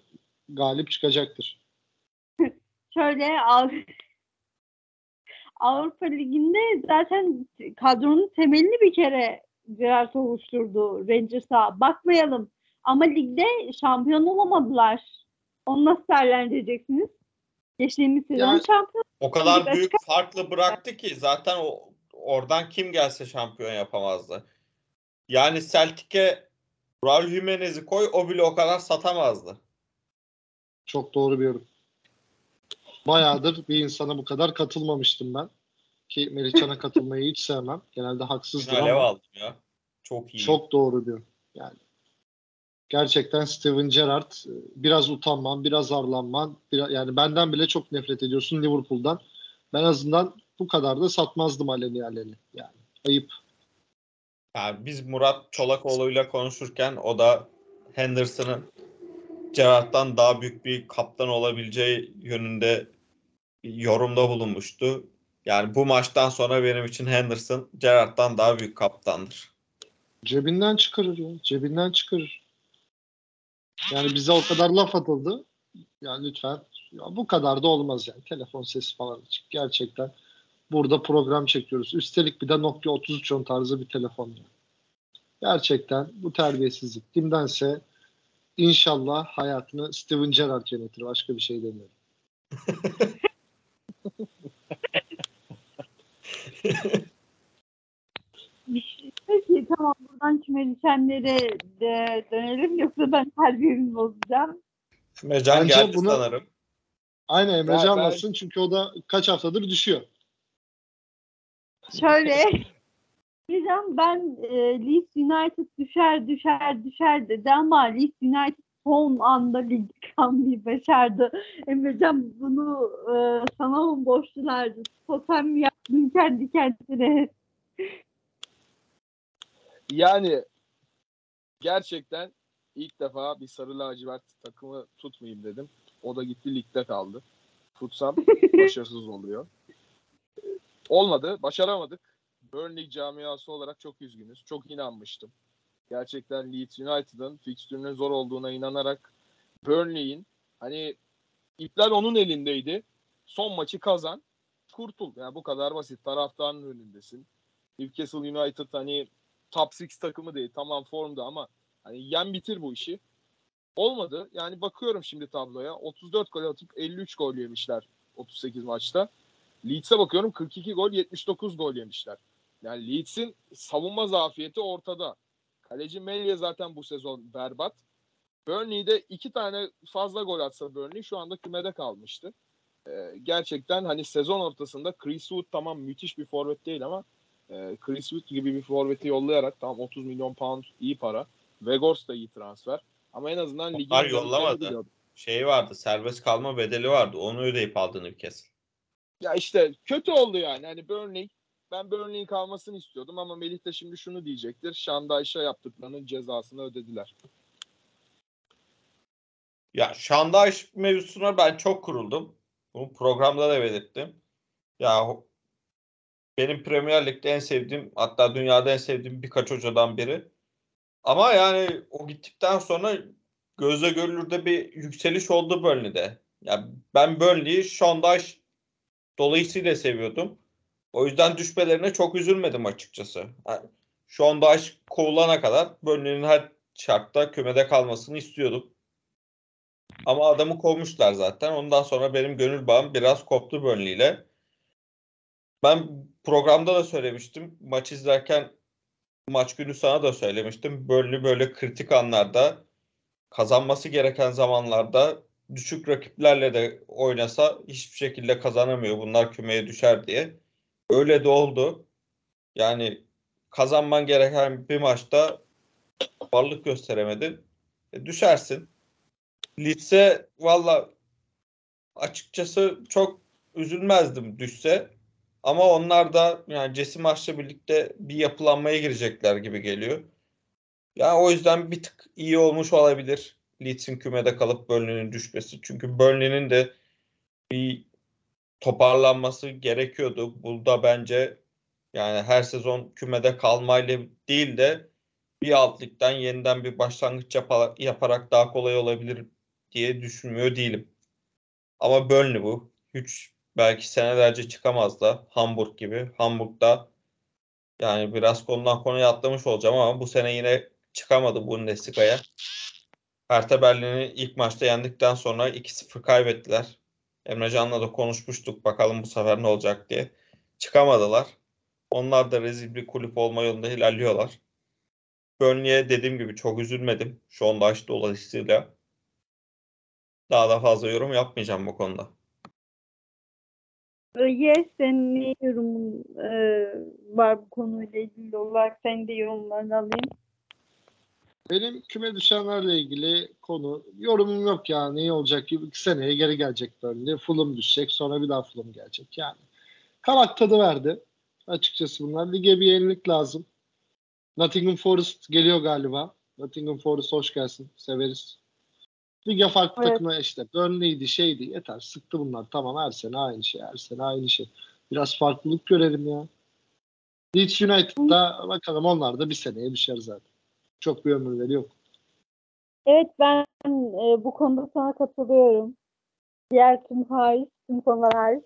galip çıkacaktır. Şöyle Av- Avrupa Ligi'nde zaten kadronun temelini bir kere Gerard oluşturdu Rangers'a. Bakmayalım. Ama ligde şampiyon olamadılar. Onu nasıl değerlendireceksiniz? Geçtiğimiz sezon Yani- şampiyon. O kadar büyük farklı bıraktı ki zaten o oradan kim gelse şampiyon yapamazdı. Yani Celtic'e Raul Jimenez'i koy o bile o kadar satamazdı. Çok doğru bir yorum. Bayağıdır bir insana bu kadar katılmamıştım ben. Ki Melihcan'a katılmayı hiç sevmem. Genelde haksızdır Alev ama aldım ya. Çok iyi. çok doğru diyor. Yani gerçekten Steven Gerrard e, biraz utanman, biraz arlanman, biraz, yani benden bile çok nefret ediyorsun Liverpool'dan. Ben en azından bu kadar da satmazdım aleni aleni. Yani ayıp. Yani biz Murat Çolakoğlu'yla konuşurken o da Henderson'ın Gerrard'dan daha büyük bir kaptan olabileceği yönünde yorumda bulunmuştu. Yani bu maçtan sonra benim için Henderson Gerrard'dan daha büyük kaptandır. Cebinden çıkarır ya. Cebinden çıkarır. Yani bize o kadar laf atıldı. Yani lütfen ya bu kadar da olmaz yani. Telefon sesi falan açık. Gerçekten burada program çekiyoruz. Üstelik bir de Nokia 3310 tarzı bir telefon. Yani. Gerçekten bu terbiyesizlik. Kimdense inşallah hayatını Steven Gerrard yönetir. Başka bir şey demiyorum. Peki tamam buradan kümelişenlere de dönelim yoksa ben terbiyemi bozacağım. Mecan Bence geldi bunu- sanırım. Aynen Emre Ben- Can ben- çünkü o da kaç haftadır düşüyor. Şöyle diyeceğim ben e, Leeds United düşer düşer düşer dedi ama Leeds United son anda ligde kalmayı başardı. Emrecan bunu e, sana mı borçlulardı? Totem yaptın kendi kendine. Yani gerçekten ilk defa bir sarı lacivert takımı tutmayayım dedim. O da gitti ligde kaldı. Tutsam başarısız oluyor. Olmadı. Başaramadık. Burnley camiası olarak çok üzgünüz. Çok inanmıştım. Gerçekten Leeds United'ın fikstürünün zor olduğuna inanarak Burnley'in hani ipler onun elindeydi. Son maçı kazan. Kurtul. Yani bu kadar basit. Taraftarın önündesin. Newcastle United hani top 6 takımı değil. Tamam formda ama hani yen bitir bu işi. Olmadı. Yani bakıyorum şimdi tabloya. 34 gol atıp 53 gol yemişler 38 maçta. Leeds'e bakıyorum 42 gol 79 gol yemişler. Yani Leeds'in savunma zafiyeti ortada. Kaleci Melye zaten bu sezon berbat. Burnley'de iki tane fazla gol atsa Burnley şu anda kümede kalmıştı. Ee, gerçekten hani sezon ortasında Chris Wood tamam müthiş bir forvet değil ama e, Chris Wood gibi bir forveti yollayarak tam 30 milyon pound iyi para. Vegors da iyi transfer. Ama en azından ligin Onlar yollamadı. Şey vardı serbest kalma bedeli vardı. Onu ödeyip aldığını bir kez. Ya işte kötü oldu yani. Hani Burnley ben Burnley'in kalmasını istiyordum ama Melih de şimdi şunu diyecektir. Şandayş'a yaptıklarının cezasını ödediler. Ya Şandaş mevzusuna ben çok kuruldum. Bunu programda da belirttim. Ya benim Premier Lig'de en sevdiğim hatta dünyada en sevdiğim birkaç hocadan biri. Ama yani o gittikten sonra gözle görülür de bir yükseliş oldu Burnley'de. Ya ben Burnley'i Şandaş dolayısıyla seviyordum. O yüzden düşmelerine çok üzülmedim açıkçası. Yani Şandaş kovulana kadar Burnley'nin her şartta kümede kalmasını istiyordum. Ama adamı kovmuşlar zaten. Ondan sonra benim gönül bağım biraz koptu Burnley ile. Ben programda da söylemiştim. Maç izlerken maç günü sana da söylemiştim. Burnley böyle kritik anlarda kazanması gereken zamanlarda düşük rakiplerle de oynasa hiçbir şekilde kazanamıyor. Bunlar kümeye düşer diye. Öyle de oldu. Yani kazanman gereken bir maçta varlık gösteremedin. E, düşersin. Leeds'e valla açıkçası çok üzülmezdim düşse. Ama onlar da yani Jesse maçla birlikte bir yapılanmaya girecekler gibi geliyor. Yani o yüzden bir tık iyi olmuş olabilir. Leeds'in kümede kalıp Burnley'nin düşmesi. Çünkü Burnley'nin de bir toparlanması gerekiyordu. Burada bence yani her sezon kümede kalmayla değil de bir alt ligden yeniden bir başlangıç yapa- yaparak daha kolay olabilir diye düşünmüyor değilim. Ama Burnley bu. Hiç belki senelerce çıkamaz da Hamburg gibi. Hamburg'da yani biraz konudan konuya atlamış olacağım ama bu sene yine çıkamadı Bundesliga'ya. Hertha Berlin'i ilk maçta yendikten sonra 2-0 kaybettiler. Emre Can'la da konuşmuştuk bakalım bu sefer ne olacak diye. Çıkamadılar. Onlar da rezil bir kulüp olma yolunda ilerliyorlar. Burnley'e dediğim gibi çok üzülmedim. Şu anda aç dolayısıyla. Daha da fazla yorum yapmayacağım bu konuda. Ee, Yes, senin ne yorumun e, var bu konuyla ilgili olarak? Senin de yorumlarını alayım. Benim küme düşenlerle ilgili konu yorumum yok ya. Ne olacak ki? İki seneye geri gelecek böyle. Fulham düşecek sonra bir daha Fulham gelecek yani. Kavak tadı verdi. Açıkçası bunlar. Lige bir yenilik lazım. Nottingham Forest geliyor galiba. Nottingham Forest hoş gelsin. Severiz. Lige farklı Evet. takıma işte. Burnley'di şeydi yeter. Sıktı bunlar. Tamam her sene aynı şey. Her sene aynı şey. Biraz farklılık görelim ya. Leeds United'da bakalım onlar da bir seneye düşer zaten. Çok bir ömürleri yok. Evet ben e, bu konuda sana katılıyorum. Diğer tüm hariç, tüm konular hariç.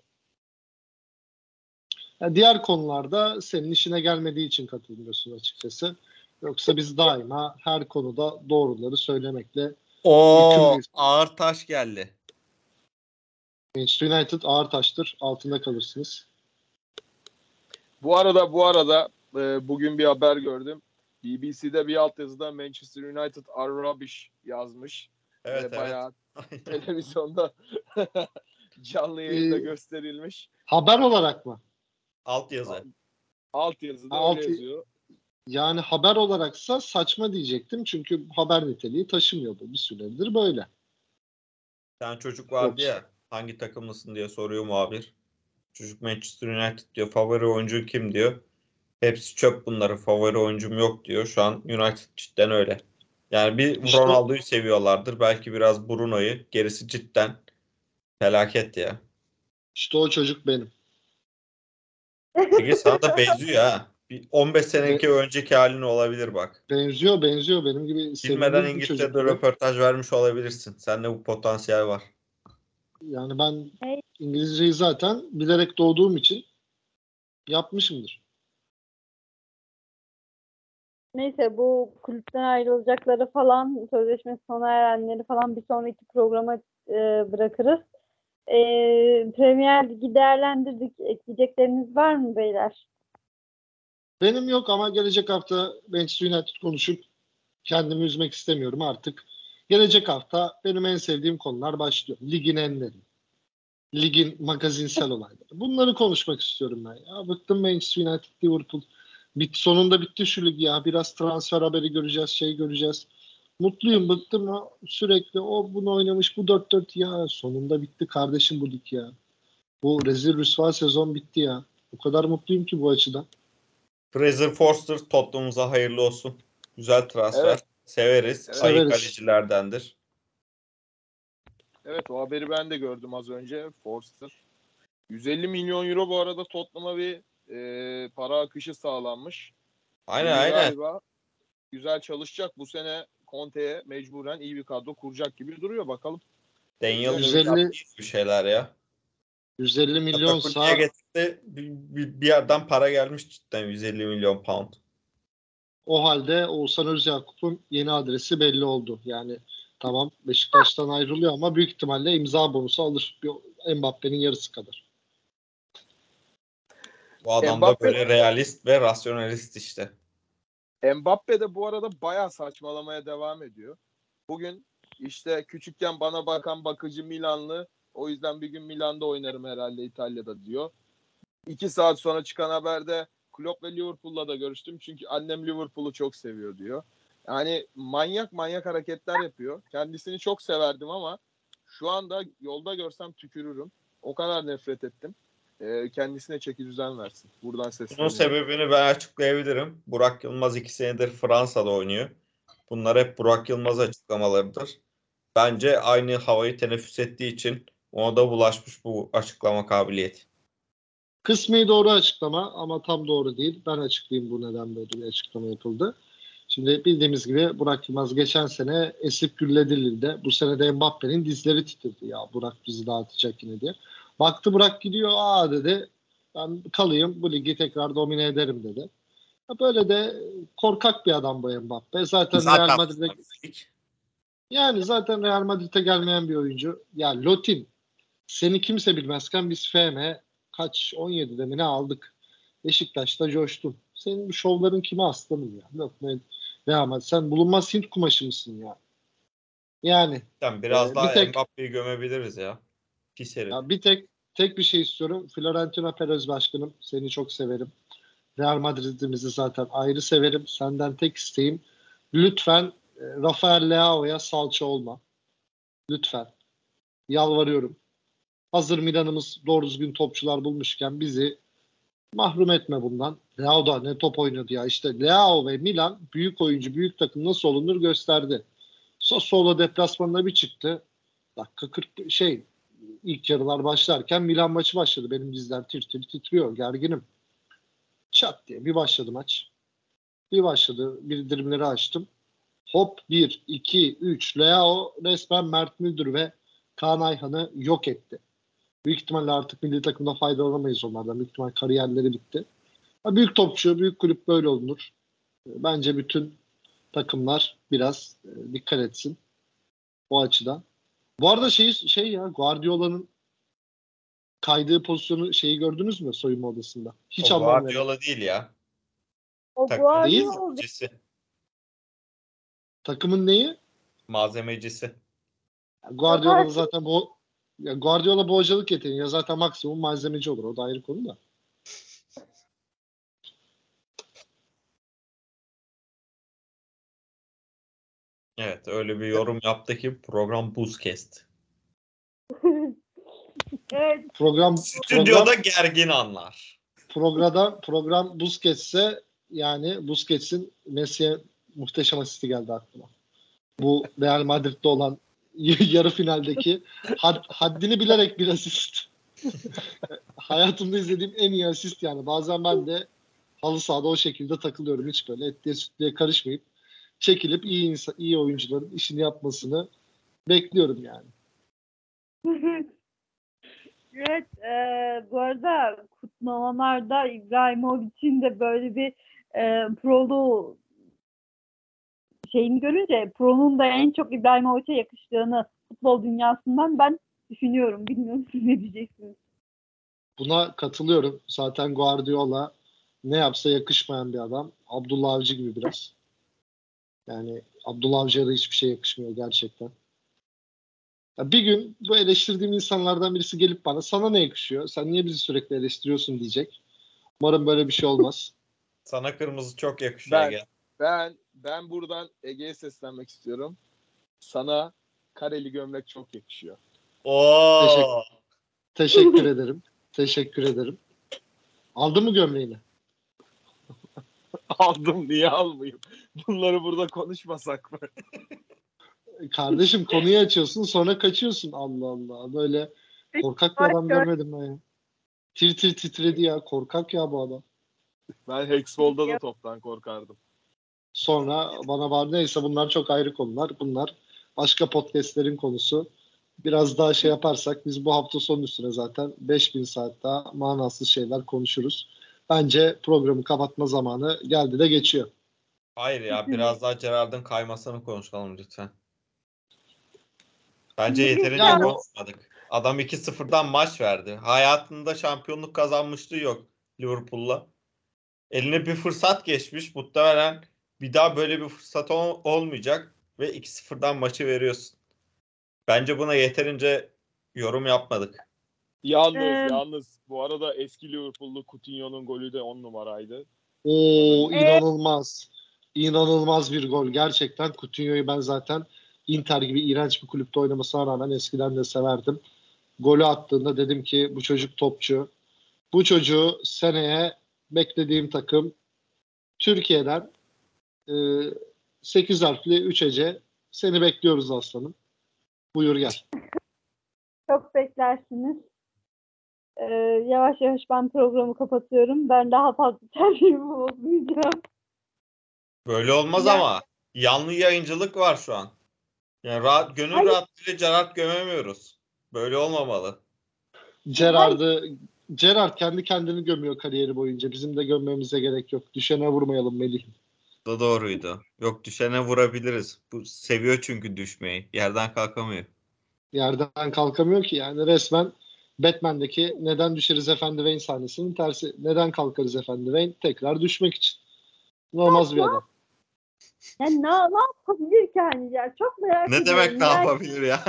Ya diğer konularda senin işine gelmediği için katılmıyorsun açıkçası. Yoksa biz daima her konuda doğruları söylemekle O ağır taş geldi. Manchester United ağır taştır. Altında kalırsınız. Bu arada bu arada e, bugün bir haber gördüm. BBC'de bir altyazıda Manchester United are rubbish yazmış. Evet Ve evet. bayağı televizyonda canlı yayında Ee, gösterilmiş. Haber olarak mı? Alt yazı. Alt yazıda Alt- öyle yazıyor. Yani haber olaraksa saçma diyecektim. Çünkü haber niteliği taşımıyor bu. Bir süredir böyle. Bir tane çocuk vardı Yok. ya hangi takımlısın diye soruyor muhabir. Çocuk Manchester United diyor. Favori oyuncu kim diyor. Hepsi çöp bunları. Favori oyuncum yok diyor. Şu an United cidden öyle. Yani bir İşte- Ronaldo'yu seviyorlardır. Belki biraz Bruno'yu. Gerisi cidden felaket ya. İşte o çocuk benim. Peki sana da benziyor ha. Bir 15 seneki önceki halin olabilir bak. Benziyor benziyor. Benim gibi Bilmeden İngiltere'de röportaj vermiş olabilirsin. Sende bu potansiyel var. Yani ben. İngilizceyi zaten bilerek doğduğum için yapmışımdır. Neyse bu kulüpten ayrılacakları falan, sözleşmesi sona erenleri falan bir sonraki programa e, bırakırız. E, Premier Ligi değerlendirdik. Ekleyecekleriniz var mı beyler? Benim yok ama gelecek hafta Manchester United konuşup kendimi üzmek istemiyorum artık. Gelecek hafta benim en sevdiğim konular başlıyor. Ligin enleri. Ligin magazinsel olayları. Bunları konuşmak istiyorum ben. Ya bıktım Manchester United, Liverpool. Bit, sonunda bitti şu lig ya. Biraz transfer haberi göreceğiz, şey göreceğiz. Mutluyum, bıktım ha. Sürekli o bunu oynamış, bu 4-4 ya. Sonunda bitti kardeşim bu lig ya. Bu rezil rüsva sezon bitti ya. O kadar mutluyum ki bu açıdan. Fraser Forster Tottenham'ımıza hayırlı olsun. Güzel transfer. Evet. Severiz. Evet. Ayık kalecilerdendir. Evet o haberi ben de gördüm az önce. Forster. 150 milyon euro bu arada Tottenham'a bir e, para akışı sağlanmış. Aynen Şimdi aynen. Galiba güzel çalışacak. Bu sene Conte'ye mecburen iyi bir kadro kuracak gibi duruyor. Bakalım. Daniel Lewis 150 yaptı bir şeyler ya. 150 milyon sağ getirdi. Bir, bir, bir yerden para gelmiş cidden 150 milyon pound. o halde Oğuzhan Özyakup'un yeni adresi belli oldu. Yani tamam Beşiktaş'tan ayrılıyor ama büyük ihtimalle imza bonusu alır. Bir Mbappe'nin yarısı kadar. Bu adam Mbappe- da böyle realist ve rasyonalist işte. Mbappe de bu arada bayağı saçmalamaya devam ediyor. Bugün işte küçükken bana bakan bakıcı Milanlı. O yüzden bir gün Milan'da oynarım herhalde İtalya'da diyor. İki saat sonra çıkan haberde Klopp ve Liverpool'la da görüştüm. Çünkü annem Liverpool'u çok seviyor diyor. Yani manyak manyak hareketler yapıyor. Kendisini çok severdim ama şu anda yolda görsem tükürürüm. O kadar nefret ettim. Ee, kendisine çeki düzen versin. Buradan Bunun sesleniyorum. sebebini ben açıklayabilirim. Burak Yılmaz iki senedir Fransa'da oynuyor. Bunlar hep Burak Yılmaz açıklamalarıdır. bence aynı havayı teneffüs ettiği için ona da bulaşmış bu açıklama kabiliyeti. Kısmi doğru açıklama ama tam doğru değil. Ben açıklayayım bu neden böyle bir açıklama yapıldı. Şimdi bildiğimiz gibi Burak Yılmaz geçen sene esip Lille'de. Bu sene de Mbappe'nin dizleri titredi ya Burak bizi dağıtacak yine diye. Baktı Burak gidiyor aa dedi ben kalayım bu ligi tekrar domine ederim dedi. Ya Böyle de korkak bir adam bu Mbappe. Zaten, Real Madrid'e yani zaten Real Madrid'e gelmeyen bir oyuncu. Ya Lotin seni kimse bilmezken biz FM kaç 17'de mi ne aldık? Beşiktaş'ta coştun. Senin bu şovların kime aslanım ya? Yok ben Real Madrid sen bulunmaz Hint kumaşı mısın ya? Yani Yani biraz Ee, daha bir tek- Mbappe'yi gömebiliriz ya. Pis herif. Ya bir tek tek bir şey istiyorum. Florentino Perez başkanım seni çok severim. Real Madrid'imizi zaten ayrı severim. Senden tek isteğim lütfen e, Rafael Leao'ya salça olma. Lütfen. Yalvarıyorum. Hazır Milan'ımız doğru düzgün topçular bulmuşken bizi mahrum etme bundan. Leao da ne top oynadı ya. İşte Leao ve Milan büyük oyuncu, büyük takım nasıl olunur gösterdi. Sassuolo deplasmanına bir çıktı. Dakika 40 şey ilk yarılar başlarken Milan maçı başladı. Benim dizler tir tir titriyor. Gerginim. Çat diye bir başladı maç. Bir başladı. Bildirimleri açtım. Hop 1, 2, 3. Leao resmen Mert Müldür ve Kaan Ayhan'ı yok etti. Büyük ihtimalle artık milli takımda faydalanamayız onlardan. Büyük ihtimalle kariyerleri bitti. Ha, büyük topçu, büyük kulüp böyle olunur. Bence bütün takımlar biraz e, dikkat etsin o açıdan. Bu arada şey şey ya Guardiola'nın kaydığı pozisyonu şeyi gördünüz mü soyunma odasında? Hiç o anlamıyorum. Guardiola değil ya. O Takım Guardiola. Takımın neyi? Malzemecisi. Guardiola'nın zaten bu ya Guardiola boğacalık yeteneği ya zaten maksimum malzemeci olur. O da ayrı konu da. Evet öyle bir yorum yaptı ki program buz kesti. evet, Program Stüdyoda program, gergin anlar. programda program Busquets'e yani Busquets'in Messi'ye muhteşem asisti geldi aklıma. Bu Real Madrid'de olan yarı finaldeki had- haddini bilerek bir asist. Hayatımda izlediğim en iyi asist yani. Bazen ben de halı sahada o şekilde takılıyorum. Hiç böyle etliye sütlüye karışmayıp çekilip iyi insan, iyi oyuncuların işini yapmasını bekliyorum yani. evet e, bu arada kutlamalarda İbrahimovic'in de böyle bir e, prolu şeyini görünce Pro'nun da en çok İbrahimovic'e yakıştığını futbol dünyasından ben düşünüyorum. Bilmiyorum siz ne diyeceksiniz. Buna katılıyorum. Zaten Guardiola ne yapsa yakışmayan bir adam. Abdullah Avcı gibi biraz. Yani Abdullah Avcı'ya da hiçbir şey yakışmıyor gerçekten. Ya bir gün bu eleştirdiğim insanlardan birisi gelip bana sana ne yakışıyor? Sen niye bizi sürekli eleştiriyorsun diyecek. Umarım böyle bir şey olmaz. Sana kırmızı çok yakışıyor. Ben- Ege. Ben ben buradan Ege'ye seslenmek istiyorum. Sana kareli gömlek çok yakışıyor. Oo. Teşekkür- Teşekkür ederim. Teşekkür ederim. Aldın mı gömleğini? Aldım niye almayayım? Bunları burada konuşmasak mı? Kardeşim konuyu açıyorsun sonra kaçıyorsun. Allah Allah. Böyle korkak bir adam görmedim ben ya. Tir tir titredi ya. Korkak ya bu adam. Ben Hexball'da da toptan korkardım. Sonra bana var neyse bunlar çok ayrı konular. Bunlar başka podcastlerin konusu. Biraz daha şey yaparsak biz bu hafta sonu üstüne zaten 5000 saat daha manasız şeyler konuşuruz. Bence programı kapatma zamanı geldi de geçiyor. Hayır ya biraz daha Gerard'ın kaymasını konuşalım lütfen. Bence yeterince Yani konuşmadık. Adam 2-0'dan maç verdi. Hayatında şampiyonluk kazanmışlığı yok Liverpool'la. Eline bir fırsat geçmiş. Muhtemelen bir daha böyle bir fırsat ol- olmayacak ve 2-0'dan maçı veriyorsun. Bence buna yeterince yorum yapmadık. Yalnız Ee, yalnız bu arada eski Liverpool'lu Coutinho'nun golü de 10 numaraydı. Oo inanılmaz. İnanılmaz bir gol. Gerçekten Coutinho'yu ben zaten Inter gibi iğrenç bir kulüpte oynamasına rağmen eskiden de severdim. Golü attığında dedim ki bu çocuk topçu. Bu çocuğu seneye beklediğim takım Türkiye'den 8 harfli 3 ece seni bekliyoruz aslanım. Buyur gel. Çok beklersiniz. Ee, yavaş yavaş ben programı kapatıyorum. Ben daha fazla tercihimi bozmayacağım. Böyle olmaz Ya- ama. Yanlı yayıncılık var şu an. Yani rahat, gönül Hayır. rahatlığıyla Gerard gömemiyoruz. Böyle olmamalı. Gerard'ı Gerard kendi kendini gömüyor kariyeri boyunca. Bizim de gömmemize gerek yok. Düşene vurmayalım Melih. Da doğruydu. Yok düşene vurabiliriz. Bu seviyor çünkü düşmeyi. Yerden kalkamıyor. Yerden kalkamıyor ki yani resmen Batman'deki neden düşeriz Efendi Wayne sahnesinin tersi. Neden kalkarız Efendi Wayne? Tekrar düşmek için. Olmaz bir adam. Yani ne, ne yapabilir ki hani ya? Çok merak Ne ediyorum. demek ne yapabilir ya?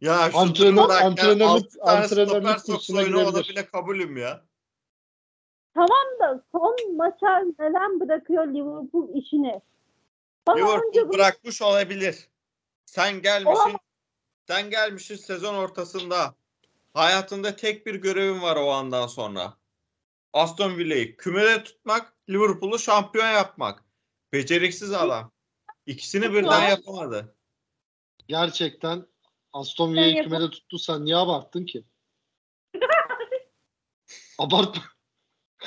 Ya şu Antrenör- antrenörlük- antrenörlük kursuna girebilir. bile kabulüm ya. Tamam da son maça neden bırakıyor Liverpool işini? Bana önce Liverpool bu- bırakmış olabilir. Sen gelmişsin sen gelmişsin sezon ortasında. Hayatında tek bir görevin var o andan sonra. Aston Villa'yı kümede tutmak, Liverpool'u şampiyon yapmak. Beceriksiz adam. İkisini birden yapamadı. Gerçekten Aston Villa'yı kümede tuttuysan niye abarttın ki? Abartma.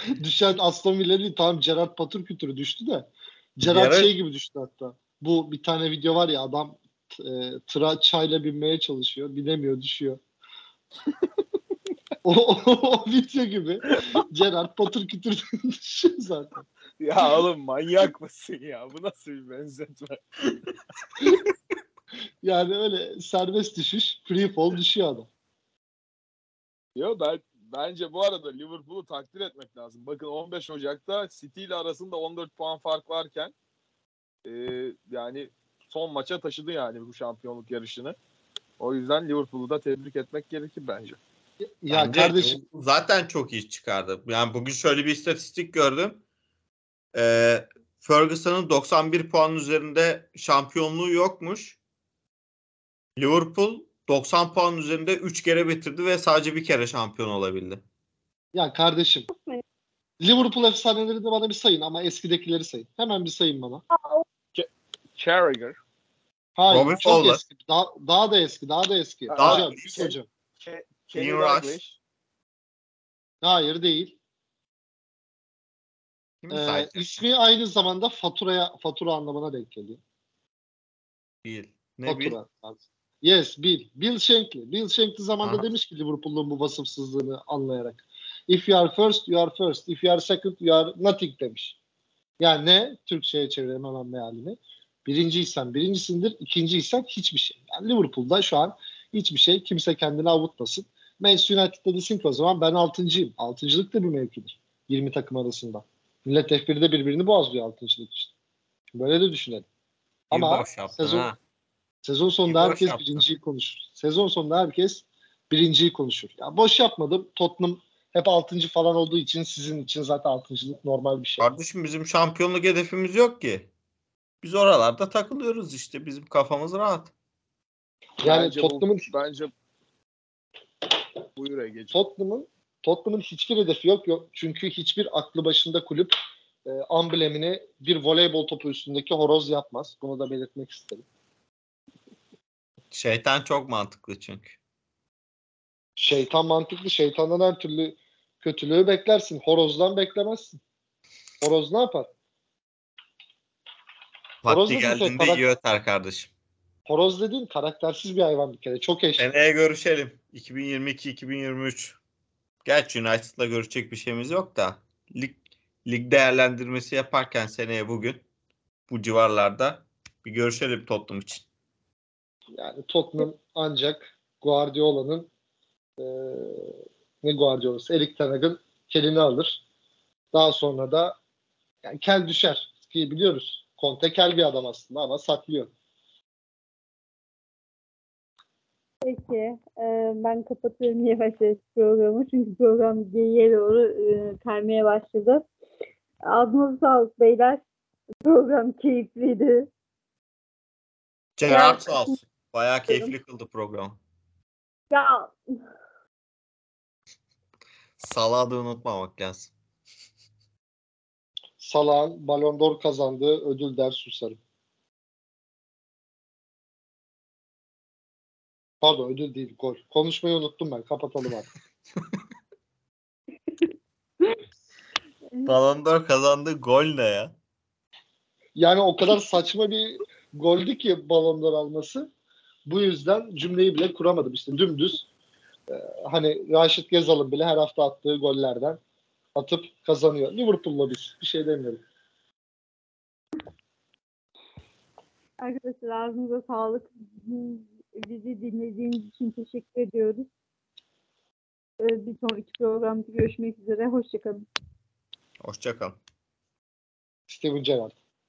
Düşen Aston Villa değil. Tamam Gerard patır kütürü düştü de. Gerard Gerard- şey gibi düştü hatta. Bu bir tane video var ya adam e, tıra çayla binmeye çalışıyor. Binemiyor düşüyor. o, o, o video gibi. Gerard patır kütür düşüyor zaten. Ya oğlum manyak mısın ya? Bu nasıl bir benzetme? Yani öyle serbest düşüş. Free fall düşüyor adam. Yo ben bence bu arada Liverpool'u takdir etmek lazım. Bakın 15 Ocak'ta City ile arasında 14 puan fark varken e, yani son maça taşıdı yani bu şampiyonluk yarışını. O yüzden Liverpool'u da tebrik etmek gerekir bence. Ya Bence kardeşim zaten çok iyi çıkardı. Yani bugün şöyle bir istatistik gördüm. Ee, Ferguson'ın 91 puan üzerinde şampiyonluğu yokmuş. Liverpool 90 puan üzerinde 3 kere bitirdi ve sadece bir kere şampiyon olabildi. ya kardeşim Liverpool efsaneleri de bana bir sayın ama eskidekileri sayın. Hemen bir sayın bana. Carragher, Hayır Robin çok Fowler. eski. Daha, daha da eski. Daha da eski. Daha hocam, eski. hocam. Kenny Rush. Hayır değil. Kim Ee, ismi aynı zamanda faturaya fatura anlamına denk geliyor. Değil. Ne bil? Yes, Bill. Bill Shankly. Bill Shankly zamanında Aha. demiş ki Liverpool'un bu vasıfsızlığını anlayarak. If you are first, you are first. If you are second, you are nothing demiş. Yani ne? Türkçe'ye çevirelim hemen mealini. Birinciysen birincisindir, ikinciysen hiçbir şey. Yani Liverpool'da şu an hiçbir şey kimse kendini avutmasın. Manchester United'da desin ki o zaman ben altıncıyım. Altıncılık da bir mevkidir. 20 takım arasında. Millet F1'de birbirini boğazlıyor altıncılık için. Böyle de düşünelim. Ama Ama sezon- ha. Sezon sonunda İyi herkes yaptın. birinciyi konuşur. Sezon sonunda herkes birinciyi konuşur. Ya boş yapmadım. Tottenham hep altıncı falan olduğu için sizin için zaten altıncılık normal bir şey. Kardeşim bizim şampiyonluk hedefimiz yok ki. Biz oralarda takılıyoruz işte. Bizim kafamız rahat. Yani bence bu- Tottenham'ın bence buyur Ege'ciğim. Tottenham'ın Tottenham'ın hiçbir hedefi yok yok. Çünkü hiçbir aklı başında kulüp e, amblemini bir voleybol topu üstündeki horoz yapmaz. Bunu da belirtmek isterim. Şeytan çok mantıklı çünkü. Şeytan mantıklı. Şeytandan her türlü kötülüğü beklersin. Horozdan beklemezsin. Horoz ne yapar? Vakti geldiğinde karak- iyi öter kardeşim. Horoz dediğin karaktersiz bir hayvan bir kere. Çok eşli. Seneye görüşelim. 2022-2023. Gerçi United'la görüşecek bir şeyimiz yok da. Lig, lig değerlendirmesi yaparken seneye bugün bu civarlarda bir görüşelim Tottenham için. Yani Tottenham ancak Guardiola'nın e, ne Guardiola'sı? Erik Ten Hag'ın kelini alır. Daha sonra da yani kel düşer. Ki biliyoruz. Conte kel bir adam aslında ama saklıyor. Peki. e, ben kapatıyorum yavaş yavaş programı. Çünkü program geyiğe doğru e, kaymaya başladı. Ağzınıza sağlık beyler. Program keyifliydi. Ya- sağ olsun. Bayağı keyifli kıldı programı. Ya Salağı da unutmamak lazım. Salah'ın Ballon d'Or kazandığı ödül der susarım. Pardon ödül değil gol. Konuşmayı unuttum ben. Kapatalım artık. Ballon d'Or kazandı gol ne ya? Yani o kadar saçma bir goldü ki Ballon d'Or alması. Bu yüzden cümleyi bile kuramadım. İşte dümdüz e, hani Raşit Gezal'ın bile her hafta attığı gollerden atıp kazanıyor. Liverpool'la biz. Bir şey demiyorum. Arkadaşlar ağzınıza sağlık. Bizi dinlediğiniz için teşekkür ediyoruz. Ee, Bir sonraki programda görüşmek üzere. Hoşçakalın. Hoşça kal. Steven Gerrard.